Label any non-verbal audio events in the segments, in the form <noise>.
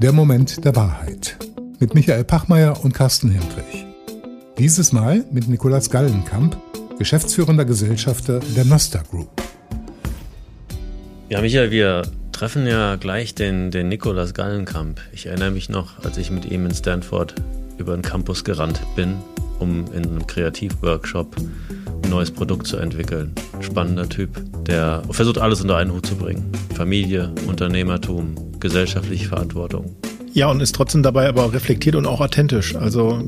Der Moment der Wahrheit. Mit Michael Pachmeier und Carsten Hendrich. Dieses Mal mit Nikolaus Gallenkamp, geschäftsführender Gesellschafter der Nosta Group. Ja, Michael, wir treffen ja gleich den, den Nikolaus Gallenkamp. Ich erinnere mich noch, als ich mit ihm in Stanford über den Campus gerannt bin, um in einem Kreativworkshop ein neues Produkt zu entwickeln. Spannender Typ, der versucht alles unter einen Hut zu bringen. Familie, Unternehmertum, gesellschaftliche Verantwortung. Ja, und ist trotzdem dabei aber reflektiert und auch authentisch. Also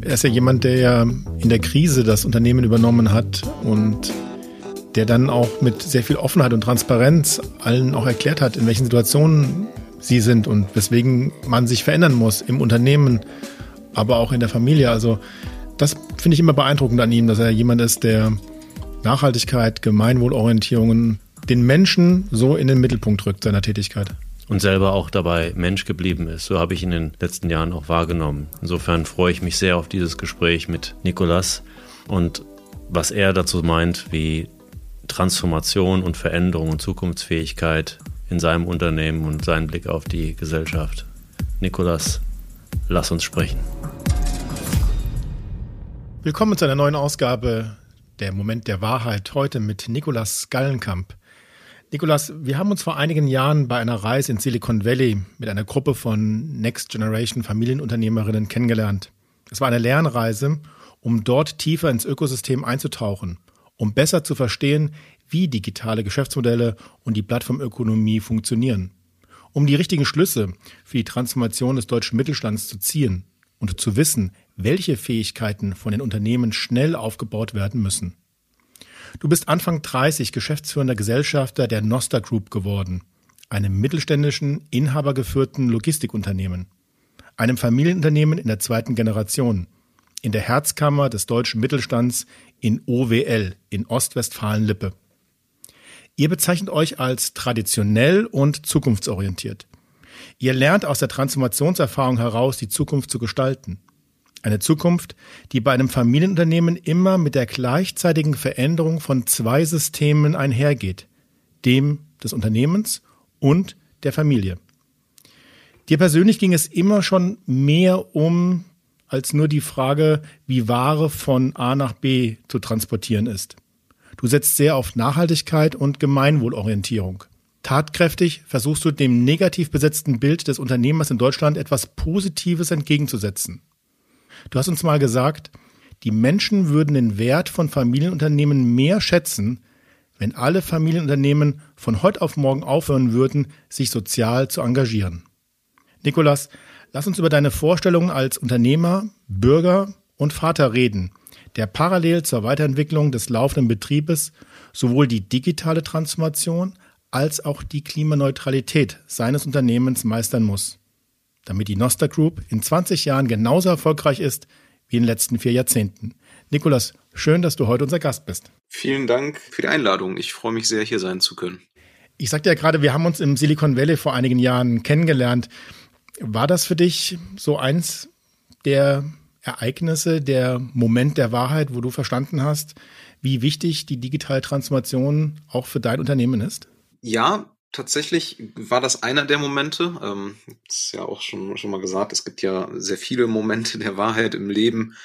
er ist ja jemand, der ja in der Krise das Unternehmen übernommen hat und der dann auch mit sehr viel Offenheit und Transparenz allen auch erklärt hat, in welchen Situationen sie sind und weswegen man sich verändern muss im Unternehmen, aber auch in der Familie. Also das finde ich immer beeindruckend an ihm, dass er jemand ist, der Nachhaltigkeit, Gemeinwohlorientierungen, den Menschen so in den Mittelpunkt rückt seiner Tätigkeit. Und selber auch dabei Mensch geblieben ist. So habe ich in den letzten Jahren auch wahrgenommen. Insofern freue ich mich sehr auf dieses Gespräch mit Nikolas und was er dazu meint, wie Transformation und Veränderung und Zukunftsfähigkeit in seinem Unternehmen und seinen Blick auf die Gesellschaft. Nikolas, lass uns sprechen. Willkommen zu einer neuen Ausgabe der Moment der Wahrheit heute mit Nikolas Gallenkamp. Nikolas, wir haben uns vor einigen Jahren bei einer Reise in Silicon Valley mit einer Gruppe von Next Generation Familienunternehmerinnen kennengelernt. Es war eine Lernreise, um dort tiefer ins Ökosystem einzutauchen, um besser zu verstehen, wie digitale Geschäftsmodelle und die Plattformökonomie funktionieren, um die richtigen Schlüsse für die Transformation des deutschen Mittelstands zu ziehen und zu wissen, welche Fähigkeiten von den Unternehmen schnell aufgebaut werden müssen. Du bist Anfang 30 geschäftsführender Gesellschafter der Nosta Group geworden, einem mittelständischen, inhabergeführten Logistikunternehmen, einem Familienunternehmen in der zweiten Generation, in der Herzkammer des deutschen Mittelstands in OWL in Ostwestfalen-Lippe. Ihr bezeichnet euch als traditionell und zukunftsorientiert. Ihr lernt aus der Transformationserfahrung heraus, die Zukunft zu gestalten. Eine Zukunft, die bei einem Familienunternehmen immer mit der gleichzeitigen Veränderung von zwei Systemen einhergeht, dem des Unternehmens und der Familie. Dir persönlich ging es immer schon mehr um als nur die Frage, wie Ware von A nach B zu transportieren ist. Du setzt sehr auf Nachhaltigkeit und Gemeinwohlorientierung. Tatkräftig versuchst du dem negativ besetzten Bild des Unternehmers in Deutschland etwas Positives entgegenzusetzen. Du hast uns mal gesagt, die Menschen würden den Wert von Familienunternehmen mehr schätzen, wenn alle Familienunternehmen von heute auf morgen aufhören würden, sich sozial zu engagieren. Nikolas, lass uns über deine Vorstellungen als Unternehmer, Bürger und Vater reden, der parallel zur Weiterentwicklung des laufenden Betriebes sowohl die digitale Transformation als auch die Klimaneutralität seines Unternehmens meistern muss damit die Noster Group in 20 Jahren genauso erfolgreich ist wie in den letzten vier Jahrzehnten. Nikolas, schön, dass du heute unser Gast bist. Vielen Dank für die Einladung. Ich freue mich sehr, hier sein zu können. Ich sagte ja gerade, wir haben uns im Silicon Valley vor einigen Jahren kennengelernt. War das für dich so eins der Ereignisse, der Moment der Wahrheit, wo du verstanden hast, wie wichtig die digitale Transformation auch für dein Unternehmen ist? Ja, tatsächlich war das einer der Momente. Ähm, ist ja auch schon, schon mal gesagt, es gibt ja sehr viele Momente der Wahrheit im Leben,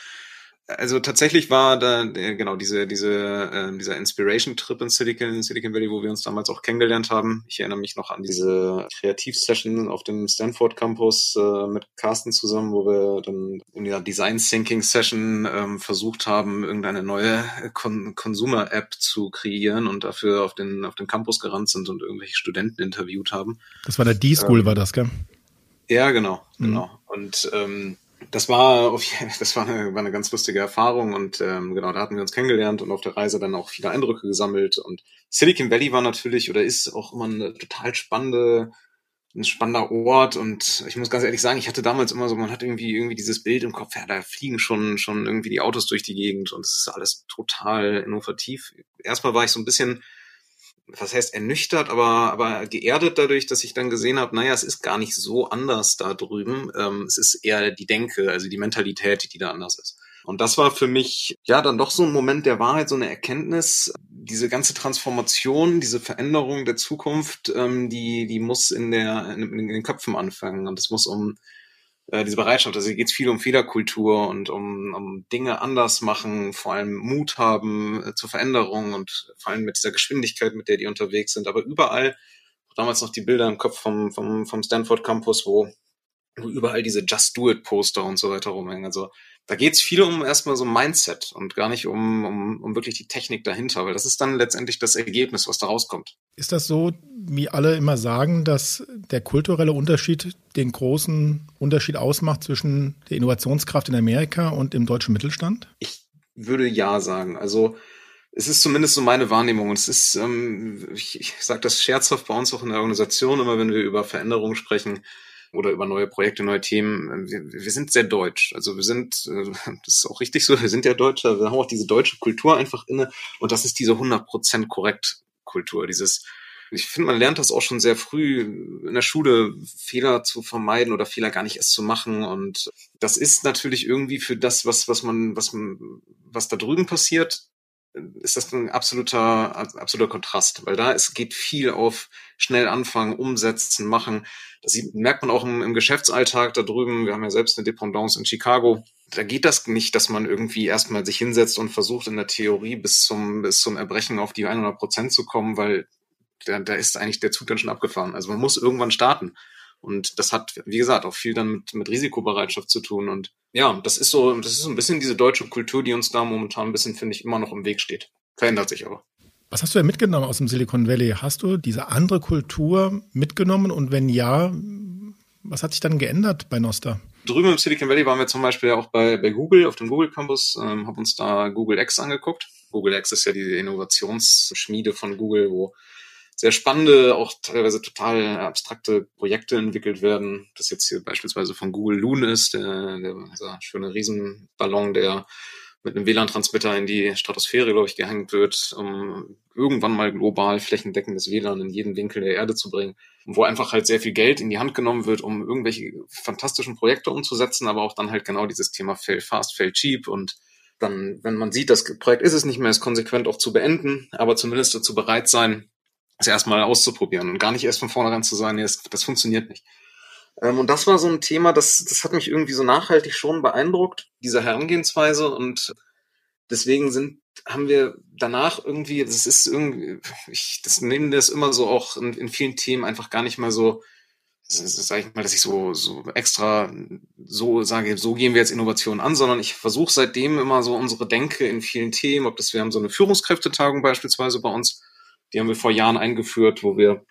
also tatsächlich war da genau diese diese äh, dieser Inspiration Trip in Silicon Silicon Valley, wo wir uns damals auch kennengelernt haben. Ich erinnere mich noch an diese Kreativsession auf dem Stanford Campus äh, mit Carsten zusammen, wo wir dann in der Design Thinking Session ähm, versucht haben, irgendeine neue Con Consumer App zu kreieren und dafür auf den auf den Campus gerannt sind und irgendwelche Studenten interviewt haben. Das war der D-School, ähm, war das, gell? Ja, genau, mhm. genau. Und ähm, das war auf, <laughs> das war eine, war eine ganz lustige Erfahrung und ähm, genau, da hatten wir uns kennengelernt und auf der Reise dann auch viele Eindrücke gesammelt. Und Silicon Valley war natürlich oder ist auch immer eine total spannende, ein spannender Ort. Und ich muss ganz ehrlich sagen, ich hatte damals immer so, man hat irgendwie irgendwie dieses Bild im Kopf, ja, da fliegen schon schon irgendwie die Autos durch die Gegend und es ist alles total innovativ. Erstmal war ich so ein bisschen was heißt ernüchtert, aber, aber geerdet dadurch, dass ich dann gesehen habe, naja, es ist gar nicht so anders da drüben. Ähm, es ist eher die Denke, also die Mentalität, die da anders ist. Und das war für mich ja dann doch so ein Moment der Wahrheit, so eine Erkenntnis, diese ganze Transformation, diese Veränderung der Zukunft, ähm, die, die muss in, der, in, in den Köpfen anfangen. Und es muss um äh, diese Bereitschaft, also hier geht es viel um Fehlerkultur und um, um Dinge anders machen, vor allem Mut haben äh, zur Veränderung und vor allem mit dieser Geschwindigkeit, mit der die unterwegs sind. Aber überall, damals noch die Bilder im Kopf vom, vom, vom Stanford Campus, wo, wo überall diese Just Do It Poster und so weiter rumhängen. Also da geht es viel um erstmal so Mindset und gar nicht um, um, um wirklich die Technik dahinter, weil das ist dann letztendlich das Ergebnis, was da rauskommt. Ist das so, wie alle immer sagen, dass der kulturelle Unterschied den großen Unterschied ausmacht zwischen der Innovationskraft in Amerika und im deutschen Mittelstand? Ich würde ja sagen. Also es ist zumindest so meine Wahrnehmung. Und es ist, ähm, ich, ich sage das scherzhaft bei uns auch in der Organisation, immer wenn wir über Veränderungen sprechen oder über neue Projekte, neue Themen. Wir, wir sind sehr deutsch. Also wir sind, äh, <laughs> das ist auch richtig so, wir sind ja Deutsche, wir haben auch diese deutsche Kultur einfach inne und das ist diese 100% korrekt Kultur, dieses ich finde, man lernt das auch schon sehr früh in der Schule, Fehler zu vermeiden oder Fehler gar nicht erst zu machen. Und das ist natürlich irgendwie für das, was, was man, was man, was da drüben passiert, ist das ein absoluter, absoluter Kontrast, weil da es geht viel auf schnell anfangen, umsetzen, machen. Das merkt man auch im, im Geschäftsalltag da drüben. Wir haben ja selbst eine Dependance in Chicago. Da geht das nicht, dass man irgendwie erstmal sich hinsetzt und versucht in der Theorie bis zum, bis zum Erbrechen auf die 100 Prozent zu kommen, weil da, da ist eigentlich der Zug dann schon abgefahren. Also man muss irgendwann starten. Und das hat, wie gesagt, auch viel dann mit, mit Risikobereitschaft zu tun. Und ja, das ist so, das ist so ein bisschen diese deutsche Kultur, die uns da momentan ein bisschen, finde ich, immer noch im Weg steht. Verändert sich aber. Was hast du denn mitgenommen aus dem Silicon Valley? Hast du diese andere Kultur mitgenommen? Und wenn ja, was hat sich dann geändert bei Nosta? Drüben im Silicon Valley waren wir zum Beispiel auch bei, bei Google auf dem Google Campus, ähm, haben uns da Google X angeguckt. Google X ist ja diese Innovationsschmiede von Google, wo sehr spannende, auch teilweise total abstrakte Projekte entwickelt werden. Das jetzt hier beispielsweise von Google Loon ist, der, der dieser schöne Riesenballon, der mit einem WLAN-Transmitter in die Stratosphäre, glaube ich, gehängt wird, um irgendwann mal global flächendeckendes WLAN in jeden Winkel der Erde zu bringen. Wo einfach halt sehr viel Geld in die Hand genommen wird, um irgendwelche fantastischen Projekte umzusetzen, aber auch dann halt genau dieses Thema fail fast, fail cheap und dann, wenn man sieht, das Projekt ist es nicht mehr, ist konsequent auch zu beenden, aber zumindest dazu bereit sein, es erstmal auszuprobieren und gar nicht erst von vornherein zu sagen, nee, das, das funktioniert nicht. Ähm, und das war so ein Thema, das, das hat mich irgendwie so nachhaltig schon beeindruckt, diese Herangehensweise. Und deswegen sind, haben wir danach irgendwie, das ist irgendwie, ich, das nehmen das immer so auch in, in vielen Themen einfach gar nicht mal so, sage ich mal, dass ich so, so extra so sage, so gehen wir jetzt Innovationen an, sondern ich versuche seitdem immer so unsere Denke in vielen Themen, ob das wir haben so eine Führungskräftetagung beispielsweise bei uns, die haben wir vor Jahren eingeführt, wo wir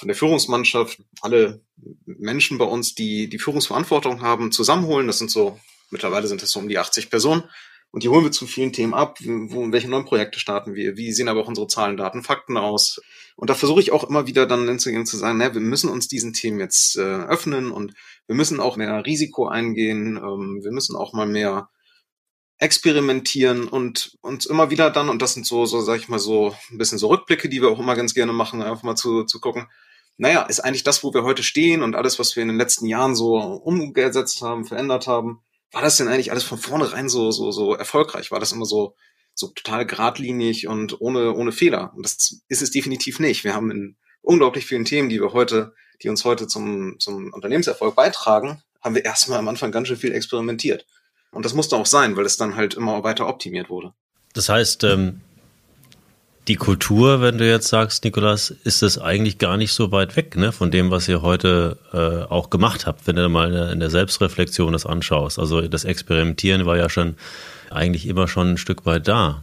von der Führungsmannschaft alle Menschen bei uns, die die Führungsverantwortung haben, zusammenholen. Das sind so, mittlerweile sind das so um die 80 Personen. Und die holen wir zu vielen Themen ab. Wo, welche neuen Projekte starten wir? Wie sehen aber auch unsere Zahlen, Daten, Fakten aus? Und da versuche ich auch immer wieder dann hinzugehen zu sagen, na, wir müssen uns diesen Themen jetzt äh, öffnen und wir müssen auch mehr Risiko eingehen. Ähm, wir müssen auch mal mehr experimentieren und uns immer wieder dann, und das sind so, so sag ich mal, so ein bisschen so Rückblicke, die wir auch immer ganz gerne machen, einfach mal zu, zu gucken, naja, ist eigentlich das, wo wir heute stehen und alles, was wir in den letzten Jahren so umgesetzt haben, verändert haben, war das denn eigentlich alles von vornherein so, so, so erfolgreich? War das immer so, so total geradlinig und ohne, ohne Fehler? Und das ist es definitiv nicht. Wir haben in unglaublich vielen Themen, die wir heute, die uns heute zum, zum Unternehmenserfolg beitragen, haben wir erstmal am Anfang ganz schön viel experimentiert. Und das musste auch sein, weil es dann halt immer weiter optimiert wurde. Das heißt, ähm, die Kultur, wenn du jetzt sagst, Nikolas, ist es eigentlich gar nicht so weit weg ne, von dem, was ihr heute äh, auch gemacht habt, wenn du mal in der Selbstreflexion das anschaust. Also das Experimentieren war ja schon eigentlich immer schon ein Stück weit da.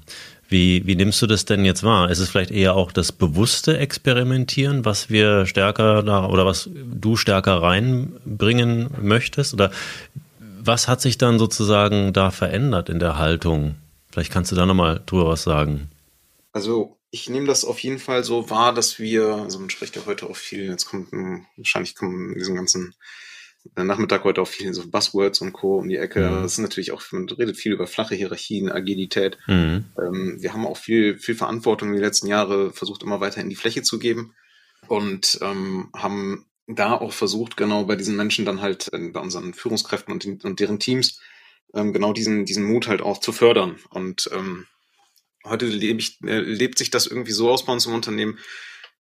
Wie, wie nimmst du das denn jetzt wahr? Ist es vielleicht eher auch das bewusste Experimentieren, was wir stärker da oder was du stärker reinbringen möchtest? Oder was hat sich dann sozusagen da verändert in der Haltung? Vielleicht kannst du da nochmal drüber was sagen. Also ich nehme das auf jeden Fall so wahr, dass wir, also man spricht ja heute auch viel, jetzt kommt wahrscheinlich kommen in diesem ganzen äh, Nachmittag heute auch viel so Buzzwords und Co. um die Ecke. Mhm. Das ist natürlich auch, man redet viel über flache Hierarchien, Agilität. Mhm. Ähm, wir haben auch viel, viel Verantwortung in den letzten Jahren versucht, immer weiter in die Fläche zu geben und ähm, haben da auch versucht, genau bei diesen Menschen dann halt, äh, bei unseren Führungskräften und, und deren Teams, ähm, genau diesen, diesen Mut halt auch zu fördern und ähm, heute lebe ich, äh, lebt sich das irgendwie so aus bei uns im Unternehmen,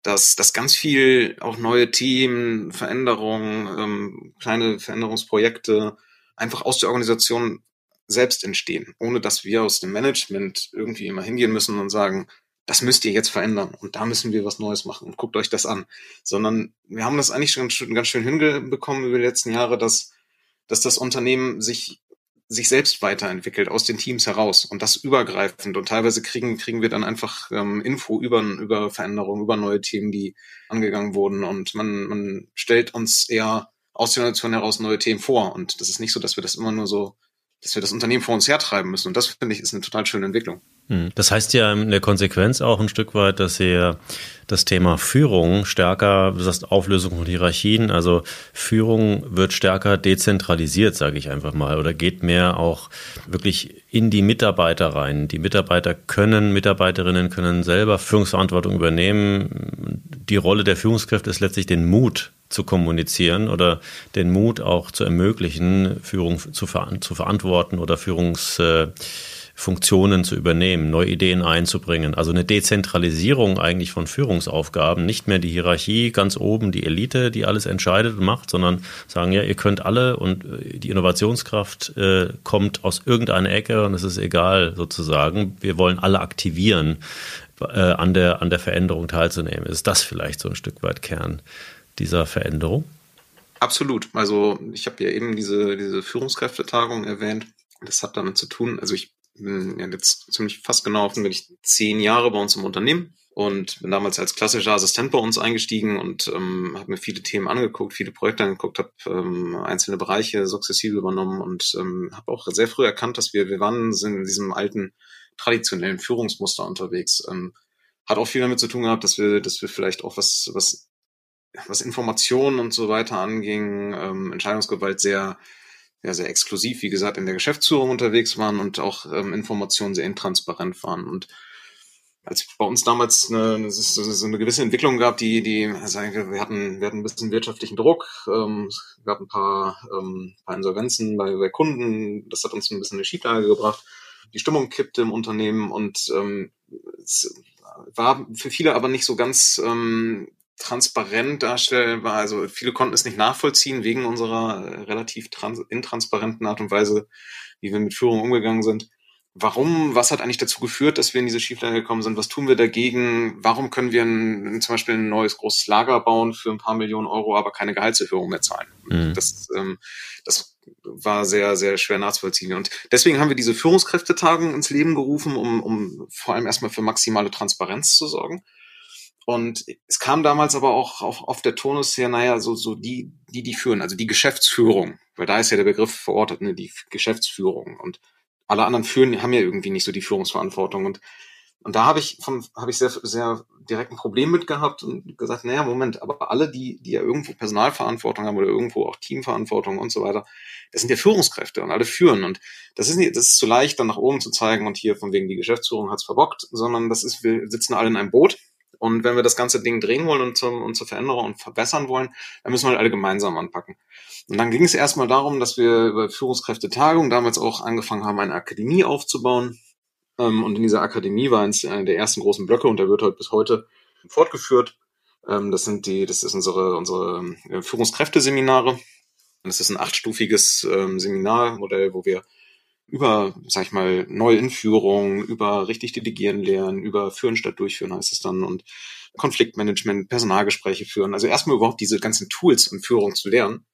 dass, dass ganz viel auch neue Themen, Veränderungen, ähm, kleine Veränderungsprojekte einfach aus der Organisation selbst entstehen, ohne dass wir aus dem Management irgendwie immer hingehen müssen und sagen, das müsst ihr jetzt verändern und da müssen wir was Neues machen und guckt euch das an. Sondern wir haben das eigentlich schon ganz schön hingebekommen über die letzten Jahre, dass, dass das Unternehmen sich sich selbst weiterentwickelt aus den Teams heraus und das übergreifend. Und teilweise kriegen kriegen wir dann einfach ähm, Info über über Veränderungen über neue Themen die angegangen wurden. Und man man stellt uns eher aus der Organisation heraus neue Themen vor. Und das ist nicht so dass wir das immer nur so dass wir das Unternehmen vor uns hertreiben müssen. Und das finde ich ist eine total schöne Entwicklung. Das heißt ja in der Konsequenz auch ein Stück weit, dass ihr das Thema Führung stärker, du sagst Auflösung von Hierarchien, also Führung wird stärker dezentralisiert, sage ich einfach mal, oder geht mehr auch wirklich in die Mitarbeiter rein. Die Mitarbeiter können, Mitarbeiterinnen können selber Führungsverantwortung übernehmen. Die Rolle der Führungskräfte ist letztlich den Mut zu kommunizieren oder den Mut auch zu ermöglichen, Führung zu, ver zu verantworten oder Führungs äh, Funktionen zu übernehmen, neue Ideen einzubringen. Also eine Dezentralisierung eigentlich von Führungsaufgaben, nicht mehr die Hierarchie ganz oben, die Elite, die alles entscheidet und macht, sondern sagen, ja, ihr könnt alle und äh, die Innovationskraft äh, kommt aus irgendeiner Ecke und es ist egal sozusagen. Wir wollen alle aktivieren, äh, an, der, an der Veränderung teilzunehmen. Ist das vielleicht so ein Stück weit Kern dieser Veränderung? Absolut. Also ich habe ja eben diese, diese Führungskräftetagung erwähnt. Das hat damit zu tun, also ich ja jetzt ziemlich fast genau bin ich zehn Jahre bei uns im Unternehmen und bin damals als klassischer Assistent bei uns eingestiegen und ähm, habe mir viele Themen angeguckt, viele Projekte angeguckt, habe ähm, einzelne Bereiche sukzessive übernommen und ähm, habe auch sehr früh erkannt, dass wir, wir waren sind in diesem alten traditionellen Führungsmuster unterwegs. Ähm, hat auch viel damit zu tun gehabt, dass wir, dass wir vielleicht auch was, was, was Informationen und so weiter anging, ähm, Entscheidungsgewalt sehr ja, sehr exklusiv, wie gesagt, in der Geschäftsführung unterwegs waren und auch ähm, Informationen sehr intransparent waren. Und als bei uns damals eine, so eine gewisse Entwicklung gab, die, die, also wir hatten, wir hatten ein bisschen wirtschaftlichen Druck, ähm, es gab ein paar, ähm, paar Insolvenzen bei, bei Kunden, das hat uns ein bisschen in die Schieflage gebracht. Die Stimmung kippte im Unternehmen und ähm, es war für viele aber nicht so ganz ähm, transparent darstellbar. Also viele konnten es nicht nachvollziehen wegen unserer äh, relativ trans intransparenten Art und Weise, wie wir mit Führung umgegangen sind. Warum, was hat eigentlich dazu geführt, dass wir in diese Schieflage gekommen sind? Was tun wir dagegen? Warum können wir ein, zum Beispiel ein neues großes Lager bauen für ein paar Millionen Euro, aber keine Gehaltserhöhung mehr zahlen? Mhm. Das, ähm, das war sehr, sehr schwer nachzuvollziehen. Und deswegen haben wir diese Führungskräftetagung ins Leben gerufen, um, um vor allem erstmal für maximale Transparenz zu sorgen und es kam damals aber auch auf, auf der Tonus her, naja, so, so die, die, die führen, also die Geschäftsführung, weil da ist ja der Begriff verortet, ne, die Geschäftsführung. Und alle anderen führen, haben ja irgendwie nicht so die Führungsverantwortung. Und, und da habe ich vom, habe ich sehr, sehr direkt ein Problem mit gehabt und gesagt, naja, Moment, aber alle, die, die ja irgendwo Personalverantwortung haben oder irgendwo auch Teamverantwortung und so weiter, das sind ja Führungskräfte und alle führen. Und das ist nicht, das ist zu leicht, dann nach oben zu zeigen und hier von wegen die Geschäftsführung hat's verbockt, sondern das ist, wir sitzen alle in einem Boot und wenn wir das ganze Ding drehen wollen und, zum, und zur Veränderung und verbessern wollen, dann müssen wir halt alle gemeinsam anpacken. Und dann ging es erstmal darum, dass wir über Führungskräftetagung damals auch angefangen haben, eine Akademie aufzubauen. Ähm, und in dieser Akademie war eins der ersten großen Blöcke und der wird heute bis heute fortgeführt. Ähm, das sind die, das ist unsere, unsere äh, Führungskräfteseminare. Das ist ein achtstufiges ähm, Seminarmodell, wo wir über, sag ich mal, neue Inführung, über richtig delegieren lernen, über Führen statt Durchführen heißt es dann und Konfliktmanagement, Personalgespräche führen. Also erstmal überhaupt diese ganzen Tools und Führung zu lernen.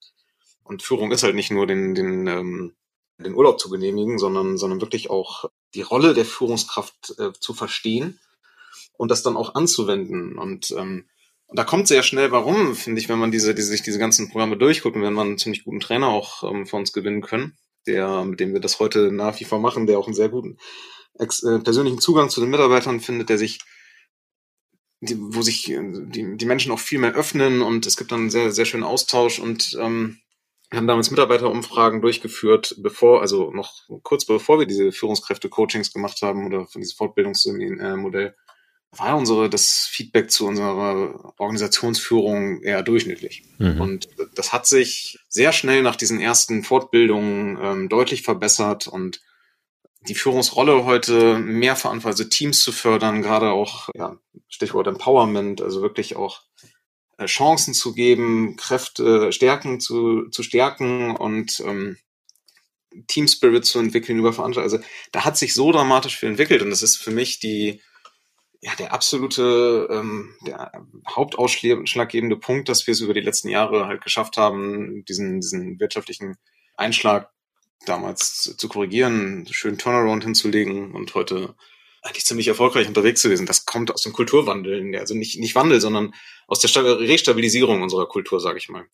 Und Führung ist halt nicht nur den, den, ähm, den Urlaub zu genehmigen, sondern, sondern wirklich auch die Rolle der Führungskraft äh, zu verstehen und das dann auch anzuwenden. Und, ähm, und da kommt sehr schnell, warum, finde ich, wenn man diese, diese, sich diese ganzen Programme durchguckt und wenn man einen ziemlich guten Trainer auch ähm, für uns gewinnen können, der, mit dem wir das heute nach wie vor machen, der auch einen sehr guten ex, äh, persönlichen Zugang zu den Mitarbeitern findet, der sich, die, wo sich äh, die, die Menschen auch viel mehr öffnen und es gibt dann einen sehr, sehr schönen Austausch und ähm, wir haben damals Mitarbeiterumfragen durchgeführt, bevor, also noch kurz bevor wir diese Führungskräfte-Coachings gemacht haben oder von diesem Fortbildungsmodell, war unsere, das Feedback zu unserer Organisationsführung eher durchschnittlich. Mhm. Und das hat sich sehr schnell nach diesen ersten Fortbildungen ähm, deutlich verbessert und die Führungsrolle heute mehr verantwortet, also Teams zu fördern, gerade auch, ja, Stichwort Empowerment, also wirklich auch äh, Chancen zu geben, Kräfte, Stärken zu, zu stärken und ähm, Team Spirit zu entwickeln über Veranstaltungen. Also da hat sich so dramatisch viel entwickelt und das ist für mich die, ja, der absolute, ähm, der hauptausschlaggebende Punkt, dass wir es über die letzten Jahre halt geschafft haben, diesen, diesen wirtschaftlichen Einschlag damals zu, zu korrigieren, schön Turnaround hinzulegen und heute eigentlich ziemlich erfolgreich unterwegs gewesen. Das kommt aus dem Kulturwandel, also nicht, nicht Wandel, sondern aus der Restabilisierung unserer Kultur, sage ich mal.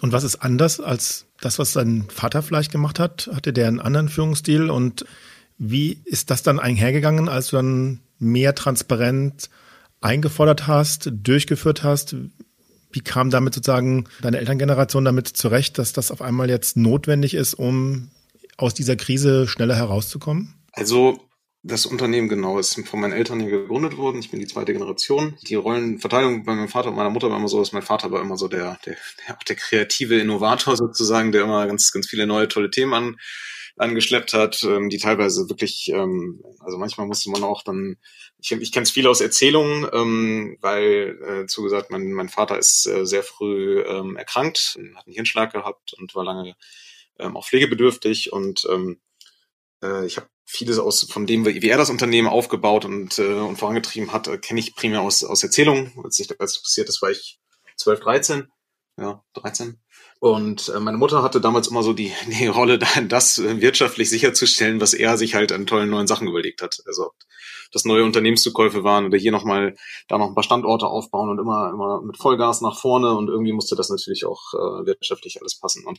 Und was ist anders als das, was sein Vater vielleicht gemacht hat? Hatte der einen anderen Führungsstil? Und wie ist das dann einhergegangen, als du dann mehr transparent eingefordert hast, durchgeführt hast? Wie kam damit sozusagen deine Elterngeneration damit zurecht, dass das auf einmal jetzt notwendig ist, um aus dieser Krise schneller herauszukommen? Also das Unternehmen genau ist von meinen Eltern hier gegründet worden. Ich bin die zweite Generation. Die Rollenverteilung bei meinem Vater und meiner Mutter war immer so, dass mein Vater war immer so der, der, der, der kreative Innovator sozusagen, der immer ganz, ganz viele neue tolle Themen an, angeschleppt hat, ähm, die teilweise wirklich, ähm, also manchmal musste man auch dann, ich, ich kenne es viel aus Erzählungen, ähm, weil äh, zugesagt, mein, mein Vater ist äh, sehr früh ähm, erkrankt, hat einen Hirnschlag gehabt und war lange ähm, auch pflegebedürftig und ähm, äh, ich habe vieles aus von dem, wie er das Unternehmen aufgebaut und, äh, und vorangetrieben hat, äh, kenne ich primär aus, aus Erzählungen. Als ich als passiert ist, war ich 12, 13. Ja, 13. Und äh, meine Mutter hatte damals immer so die, <laughs> die Rolle, das wirtschaftlich sicherzustellen, was er sich halt an tollen neuen Sachen überlegt hat. Also ob das neue Unternehmenszukäufe waren oder hier nochmal, da noch ein paar Standorte aufbauen und immer, immer mit Vollgas nach vorne und irgendwie musste das natürlich auch äh, wirtschaftlich alles passen. Und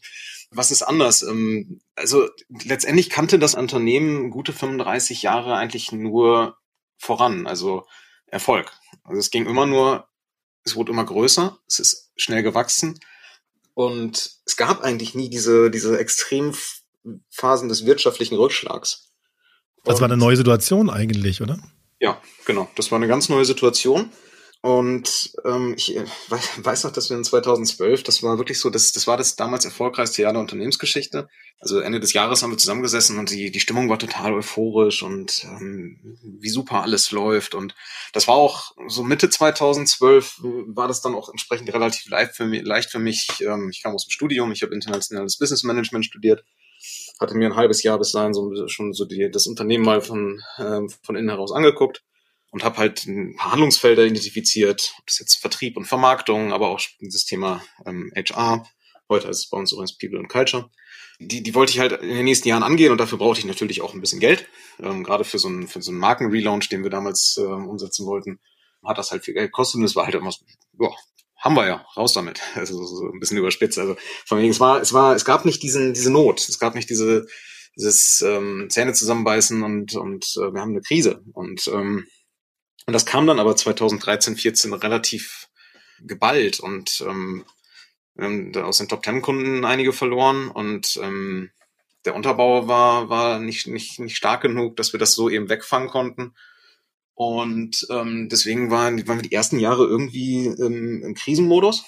was ist anders? Ähm, also letztendlich kannte das Unternehmen gute 35 Jahre eigentlich nur voran, also Erfolg. Also es ging immer nur, es wurde immer größer, es ist schnell gewachsen und es gab eigentlich nie diese, diese Extremphasen des wirtschaftlichen Rückschlags. Das war eine neue Situation eigentlich, oder? Ja, genau. Das war eine ganz neue Situation. Und ähm, ich äh, weiß noch, dass wir in 2012, das war wirklich so, das, das war das damals erfolgreichste Jahr der Unternehmensgeschichte. Also Ende des Jahres haben wir zusammengesessen und die, die Stimmung war total euphorisch und ähm, wie super alles läuft. Und das war auch so Mitte 2012 war das dann auch entsprechend relativ leicht für mich. Leicht für mich. Ähm, ich kam aus dem Studium, ich habe internationales Business Management studiert, hatte mir ein halbes Jahr bis dahin so, schon so die, das Unternehmen mal von, ähm, von innen heraus angeguckt und habe halt ein paar Handlungsfelder identifiziert, ob das jetzt Vertrieb und Vermarktung, aber auch dieses Thema ähm, HR. Heute ist es bei uns übrigens People and Culture. Die, die wollte ich halt in den nächsten Jahren angehen und dafür brauchte ich natürlich auch ein bisschen Geld. Ähm, gerade für so einen, für so einen Markenrelaunch, den wir damals äh, umsetzen wollten, hat das halt viel Geld gekostet und es war halt immer so, ja, haben wir ja, raus damit. <laughs> Also so ein bisschen überspitzt. Also von wegen, es war, es war, es gab nicht diesen, diese Not, es gab nicht diese, dieses ähm, Zähne zusammenbeißen und, und äh, wir haben eine Krise. Und ähm, und das kam dann aber 2013, 14 relativ geballt und ähm, aus den Top Ten Kunden einige verloren und ähm, der Unterbau war, war nicht, nicht, nicht stark genug, dass wir das so eben wegfangen konnten. Und ähm, deswegen waren, waren wir die ersten Jahre irgendwie ähm, im Krisenmodus.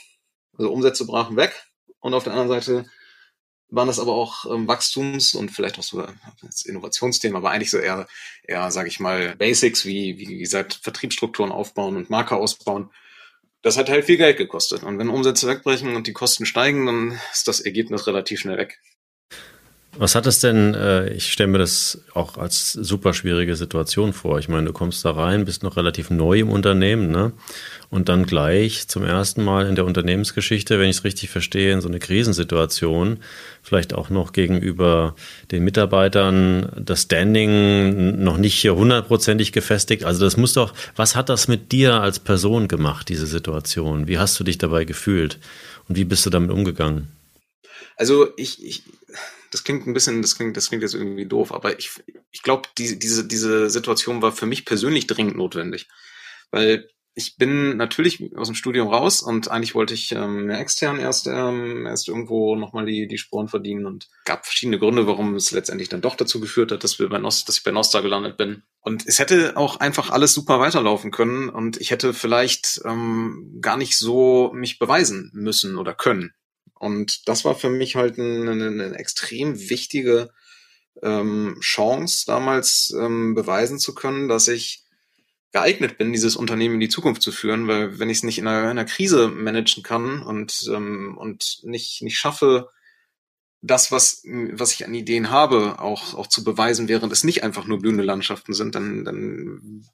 Also Umsätze brachen weg. Und auf der anderen Seite waren das aber auch ähm, Wachstums- und vielleicht auch so das Innovationsthemen, aber eigentlich so eher, eher sage ich mal, Basics wie, wie gesagt, Vertriebsstrukturen aufbauen und Marke ausbauen. Das hat halt viel Geld gekostet. Und wenn Umsätze wegbrechen und die Kosten steigen, dann ist das Ergebnis relativ schnell weg. Was hat es denn, äh, ich stelle mir das auch als super schwierige Situation vor. Ich meine, du kommst da rein, bist noch relativ neu im Unternehmen, ne? Und dann gleich zum ersten Mal in der Unternehmensgeschichte, wenn ich es richtig verstehe, in so eine Krisensituation, vielleicht auch noch gegenüber den Mitarbeitern, das Standing noch nicht hier hundertprozentig gefestigt. Also das muss doch, was hat das mit dir als Person gemacht, diese Situation? Wie hast du dich dabei gefühlt? Und wie bist du damit umgegangen? Also ich, ich das klingt ein bisschen, das klingt, das klingt jetzt irgendwie doof, aber ich, ich glaube, die, diese, diese Situation war für mich persönlich dringend notwendig. Weil ich bin natürlich aus dem Studium raus und eigentlich wollte ich ähm, extern erst, ähm, erst irgendwo nochmal die, die Sporen verdienen und gab verschiedene Gründe, warum es letztendlich dann doch dazu geführt hat, dass wir bei Nost, dass ich bei Nosta gelandet bin. Und es hätte auch einfach alles super weiterlaufen können und ich hätte vielleicht ähm, gar nicht so mich beweisen müssen oder können. Und das war für mich halt eine, eine extrem wichtige ähm, Chance, damals ähm, beweisen zu können, dass ich geeignet bin, dieses Unternehmen in die Zukunft zu führen, weil wenn ich es nicht in einer, in einer, Krise managen kann und, ähm, und nicht, nicht schaffe, das, was, was ich an Ideen habe, auch, auch zu beweisen, während es nicht einfach nur blühende Landschaften sind, dann, dann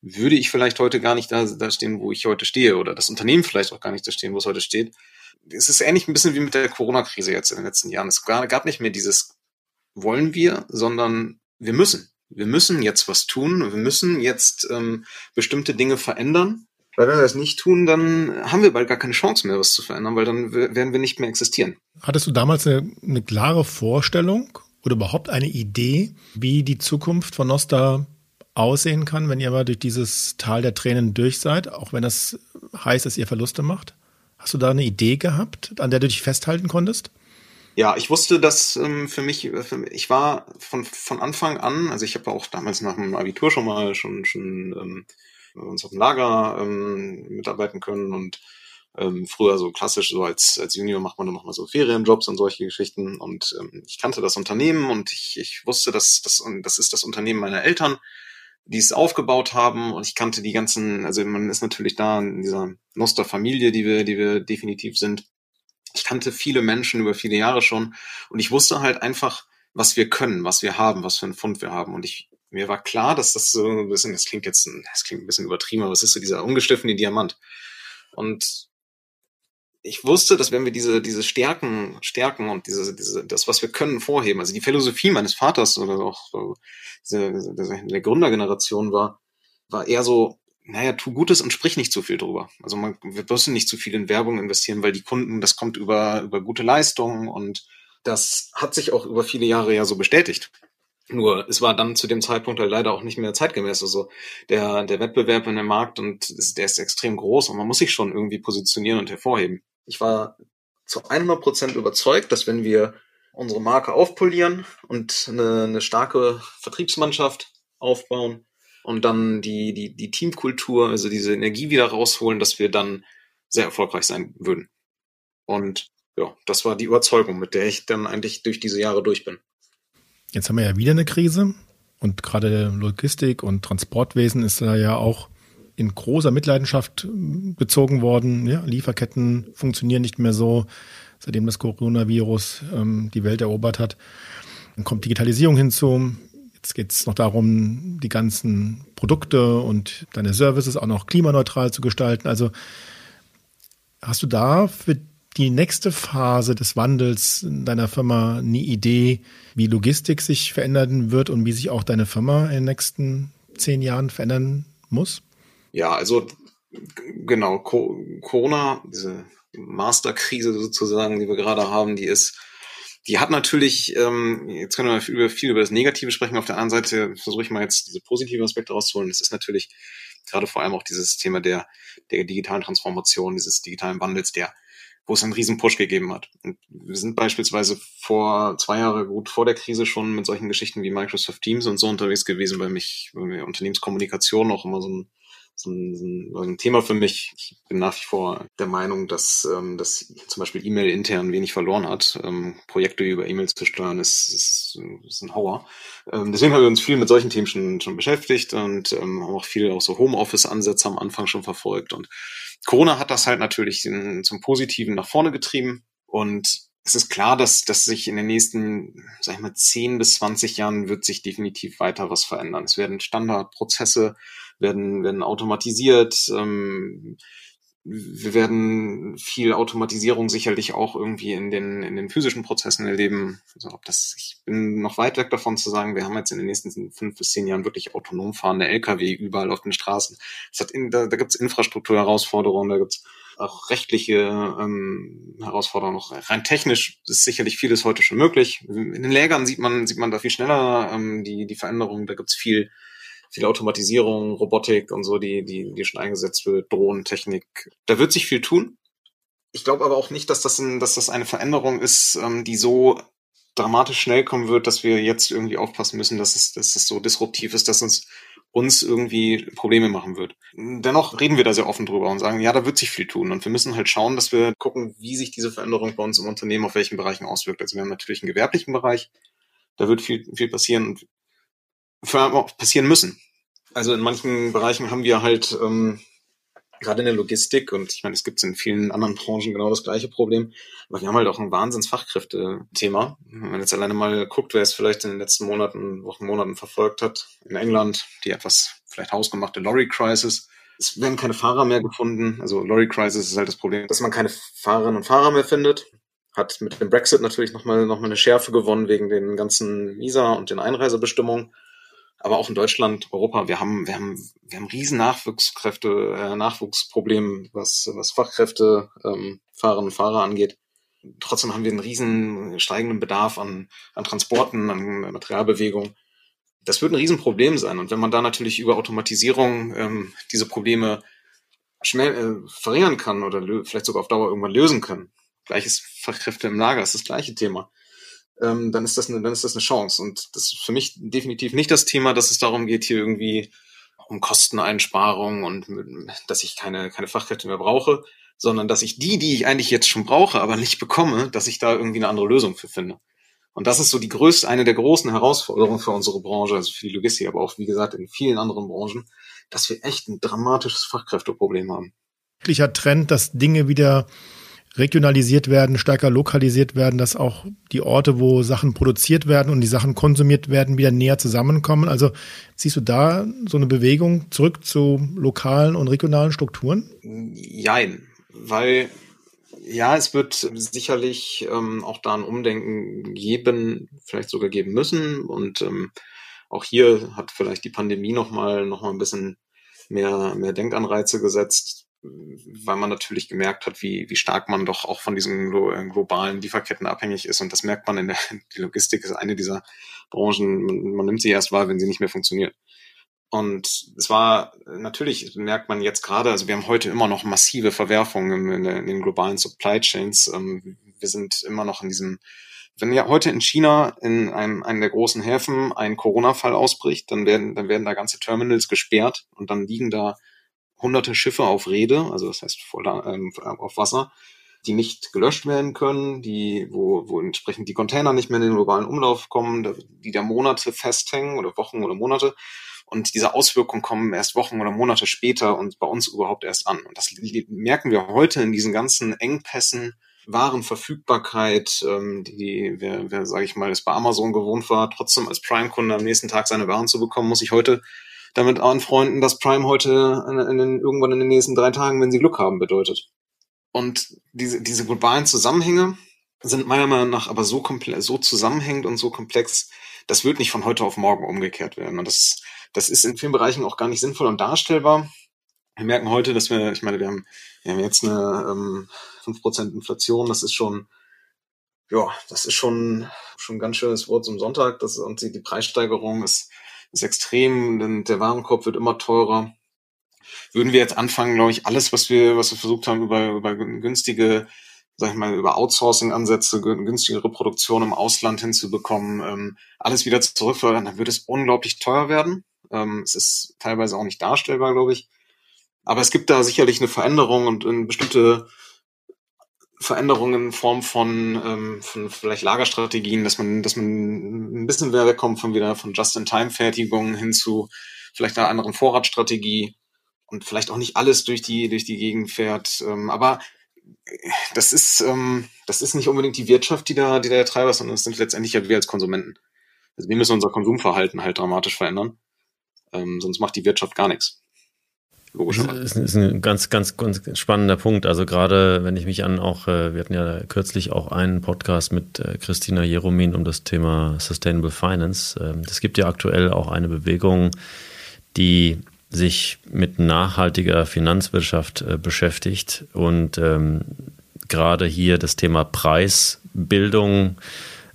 würde ich vielleicht heute gar nicht da, da stehen, wo ich heute stehe, oder das Unternehmen vielleicht auch gar nicht da stehen, wo es heute steht. Es ist ähnlich ein bisschen wie mit der Corona-Krise jetzt in den letzten Jahren. Es gab nicht mehr dieses wollen wir, sondern wir müssen. Wir müssen jetzt was tun. Wir müssen jetzt ähm, bestimmte Dinge verändern. Weil wenn wir das nicht tun, dann haben wir bald gar keine Chance mehr, was zu verändern, weil dann werden wir nicht mehr existieren. Hattest du damals eine, eine klare Vorstellung oder überhaupt eine Idee, wie die Zukunft von Nosta aussehen kann, wenn ihr mal durch dieses Tal der Tränen durch seid, auch wenn das heißt, dass ihr Verluste macht? Hast du da eine Idee gehabt, an der du dich festhalten konntest? Ja, ich wusste, dass ähm, für mich, äh, für, ich war von, von Anfang an, also ich habe auch damals nach dem Abitur schon mal schon, schon ähm, uns auf dem Lager ähm, mitarbeiten können und ähm, früher so klassisch, so als, als Junior macht man dann nochmal so Ferienjobs und solche Geschichten. Und ähm, ich kannte das Unternehmen und ich, ich wusste, dass das, das ist das Unternehmen meiner Eltern, die es aufgebaut haben. Und ich kannte die ganzen, also man ist natürlich da in dieser Noster-Familie, die wir, die wir definitiv sind ich kannte viele Menschen über viele Jahre schon und ich wusste halt einfach, was wir können, was wir haben, was für einen Fund wir haben. Und ich, mir war klar, dass das so ein bisschen, das klingt jetzt, das klingt ein bisschen übertrieben, aber es ist so dieser ungestiftene Diamant. Und ich wusste, dass wenn wir diese, diese Stärken, Stärken und diese, diese, das, was wir können, vorheben, also die Philosophie meines Vaters oder auch diese, der Gründergeneration war, war eher so, naja, tu Gutes und sprich nicht zu viel drüber. Also man, wir müssen nicht zu viel in Werbung investieren, weil die Kunden, das kommt über, über gute Leistungen und das hat sich auch über viele Jahre ja so bestätigt. Nur es war dann zu dem Zeitpunkt halt leider auch nicht mehr zeitgemäß. Also der, der Wettbewerb in dem Markt und der ist extrem groß und man muss sich schon irgendwie positionieren und hervorheben. Ich war zu 100 Prozent überzeugt, dass wenn wir unsere Marke aufpolieren und eine, eine starke Vertriebsmannschaft aufbauen, und dann die, die, die Teamkultur, also diese Energie wieder rausholen, dass wir dann sehr erfolgreich sein würden. Und ja, das war die Überzeugung, mit der ich dann eigentlich durch diese Jahre durch bin. Jetzt haben wir ja wieder eine Krise und gerade Logistik und Transportwesen ist da ja auch in großer Mitleidenschaft bezogen worden. Ja, Lieferketten funktionieren nicht mehr so, seitdem das Coronavirus ähm, die Welt erobert hat. Dann kommt Digitalisierung hinzu. Jetzt geht es noch darum, die ganzen Produkte und deine Services auch noch klimaneutral zu gestalten. Also hast du da für die nächste Phase des Wandels in deiner Firma eine Idee, wie Logistik sich verändern wird und wie sich auch deine Firma in den nächsten zehn Jahren verändern muss? Ja, also genau, Corona, diese Masterkrise sozusagen, die wir gerade haben, die ist die hat natürlich, ähm, jetzt können wir viel, viel über das Negative sprechen, auf der anderen Seite versuche ich mal jetzt diese positiven Aspekte rauszuholen. Es ist natürlich gerade vor allem auch dieses Thema der, der digitalen Transformation, dieses digitalen Wandels, der, wo es einen riesen Push gegeben hat. Und wir sind beispielsweise vor zwei Jahre gut vor der Krise schon mit solchen Geschichten wie Microsoft Teams und so unterwegs gewesen, weil mich, weil mir Unternehmenskommunikation auch immer so ein so ein, so ein, Thema für mich. Ich bin nach wie vor der Meinung, dass, ähm, dass zum Beispiel E-Mail intern wenig verloren hat. Ähm, Projekte über E-Mails zu steuern ist, ist, ist ein Hauer. Ähm, deswegen haben wir uns viel mit solchen Themen schon, schon beschäftigt und ähm, haben auch viel auch so Homeoffice-Ansätze am Anfang schon verfolgt. Und Corona hat das halt natürlich in, zum Positiven nach vorne getrieben. Und es ist klar, dass, dass sich in den nächsten, sag ich mal, 10 bis 20 Jahren wird sich definitiv weiter was verändern. Es werden Standardprozesse werden, werden automatisiert. Ähm, wir werden viel Automatisierung sicherlich auch irgendwie in den, in den physischen Prozessen erleben. Also ob das, ich bin noch weit weg davon zu sagen, wir haben jetzt in den nächsten fünf bis zehn Jahren wirklich autonom fahrende Lkw überall auf den Straßen. Das hat in, da, da gibt es Infrastrukturherausforderungen, da gibt es auch rechtliche ähm, Herausforderungen noch. Rein technisch ist sicherlich vieles heute schon möglich. In den Lägern sieht man, sieht man da viel schneller ähm, die, die Veränderungen. Da gibt's viel viel Automatisierung, Robotik und so, die, die, die schon eingesetzt wird, Drohnentechnik. Da wird sich viel tun. Ich glaube aber auch nicht, dass das, ein, dass das eine Veränderung ist, ähm, die so dramatisch schnell kommen wird, dass wir jetzt irgendwie aufpassen müssen, dass es, dass es so disruptiv ist, dass uns uns irgendwie Probleme machen wird. Dennoch reden wir da sehr offen drüber und sagen, ja, da wird sich viel tun. Und wir müssen halt schauen, dass wir gucken, wie sich diese Veränderung bei uns im Unternehmen auf welchen Bereichen auswirkt. Also wir haben natürlich einen gewerblichen Bereich, Da wird viel, viel passieren und passieren müssen. Also in manchen Bereichen haben wir halt ähm, gerade in der Logistik und ich meine, es gibt in vielen anderen Branchen genau das gleiche Problem, aber wir haben halt auch ein wahnsinns Fachkräfte-Thema. Wenn man jetzt alleine mal guckt, wer es vielleicht in den letzten Monaten, Wochen, Monaten verfolgt hat, in England, die etwas vielleicht hausgemachte Lorry-Crisis, es werden keine Fahrer mehr gefunden. Also Lorry Crisis ist halt das Problem, dass man keine Fahrerinnen und Fahrer mehr findet. Hat mit dem Brexit natürlich nochmal noch mal eine Schärfe gewonnen wegen den ganzen Visa und den Einreisebestimmungen aber auch in Deutschland, Europa, wir haben, wir haben, wir haben riesen Nachwuchskräfte, äh, Nachwuchsproblem, was, was Fachkräfte, ähm, Fahrerinnen und Fahrer angeht. Trotzdem haben wir einen riesen steigenden Bedarf an, an Transporten, an Materialbewegung. Das wird ein Riesenproblem sein. Und wenn man da natürlich über Automatisierung ähm, diese Probleme schnell äh, verringern kann oder vielleicht sogar auf Dauer irgendwann lösen können. Gleiches Fachkräfte im Lager ist das gleiche Thema ähm, dann ist das eine, dann ist das eine Chance. Und das ist für mich definitiv nicht das Thema, dass es darum geht, hier irgendwie um Kosteneinsparung und dass ich keine, keine Fachkräfte mehr brauche, sondern dass ich die, die ich eigentlich jetzt schon brauche, aber nicht bekomme, dass ich da irgendwie eine andere Lösung für finde. Und das ist so die größte, eine der großen Herausforderungen für unsere Branche, also für die Logistik, aber auch, wie gesagt, in vielen anderen Branchen, dass wir echt ein dramatisches Fachkräfteproblem haben. Trend, dass Dinge wieder regionalisiert werden, stärker lokalisiert werden, dass auch die Orte, wo Sachen produziert werden und die Sachen konsumiert werden, wieder näher zusammenkommen. Also siehst du da so eine Bewegung zurück zu lokalen und regionalen Strukturen? Jein, weil ja, es wird sicherlich ähm, auch da ein Umdenken geben, vielleicht sogar geben müssen. Und ähm, auch hier hat vielleicht die Pandemie nochmal noch mal ein bisschen mehr, mehr Denkanreize gesetzt weil man natürlich gemerkt hat, wie, wie stark man doch auch von diesen äh, globalen Lieferketten abhängig ist. Und das merkt man in der <laughs> die Logistik ist eine dieser Branchen, man, man nimmt sie erst wahr, wenn sie nicht mehr funktioniert. Und es war natürlich, merkt man jetzt gerade, also wir haben heute immer noch massive Verwerfungen in, in den globalen Supply Chains. Ähm, wir sind immer noch in diesem, wenn ja heute in China in einem, einem der großen Häfen ein Corona-Fall ausbricht, dann werden, dann werden da ganze Terminals gesperrt und dann liegen da hunderte Schiffe auf Rede, also das heißt voll, ähm, auf Wasser, die nicht gelöscht werden können, die, wo, wo entsprechend die Container nicht mehr in den globalen Umlauf kommen, die da Monate festhängen oder Wochen oder Monate. Und diese Auswirkungen kommen erst Wochen oder Monate später und bei uns überhaupt erst an. Und das merken wir heute in diesen ganzen Engpässen, Warenverfügbarkeit, ähm, die, wer, wer sage ich mal, es bei Amazon gewohnt war, trotzdem als Prime-Kunde am nächsten Tag seine Waren zu bekommen, muss ich heute damit anfreunden, dass Prime heute in, den, irgendwann in den nächsten drei Tagen, wenn sie Glück haben, bedeutet. Und diese, diese globalen Zusammenhänge sind meiner Meinung nach aber so komplex, so zusammenhängend und so komplex, das wird nicht von heute auf morgen umgekehrt werden. Und das, das ist in vielen Bereichen auch gar nicht sinnvoll und darstellbar. Wir merken heute, dass wir, ich meine, wir haben, wir haben jetzt eine ähm, 5% Inflation, das ist schon, ja, das ist schon, schon ein ganz schönes Wort zum Sonntag. Das, und die, die Preissteigerung ist, ist extrem, denn der Warenkorb wird immer teurer. Würden wir jetzt anfangen, glaube ich, alles, was wir, was wir versucht haben, über, über günstige, sag ich mal, über Outsourcing-Ansätze, günstige Reproduktion im Ausland hinzubekommen, ähm, alles wieder zurückfördern, dann würde es unglaublich teuer werden. Ähm, es ist teilweise auch nicht darstellbar, glaube ich. Aber es gibt da sicherlich eine Veränderung und in bestimmte Veränderungen in Form von, ähm, von vielleicht Lagerstrategien, dass man, dass man ein bisschen mehr wegkommt von wieder von Just-in-Time-Fertigung hin zu vielleicht einer anderen Vorratsstrategie und vielleicht auch nicht alles durch die, durch die Gegend fährt. Ähm, aber das ist, ähm, das ist nicht unbedingt die Wirtschaft, die da, die da der Treiber ist, sondern es sind letztendlich ja wir als Konsumenten. Also wir müssen unser Konsumverhalten halt dramatisch verändern. Ähm, sonst macht die Wirtschaft gar nichts logischerweise. Das ist ein ganz, ganz, ganz spannender Punkt. Also gerade, wenn ich mich an auch, äh, wir hatten ja kürzlich auch einen Podcast mit äh, Christina Jeromin um das Thema Sustainable Finance. Ähm, es gibt ja aktuell auch eine Bewegung, die sich mit nachhaltiger Finanzwirtschaft äh, beschäftigt und ähm, gerade hier das Thema Preisbildung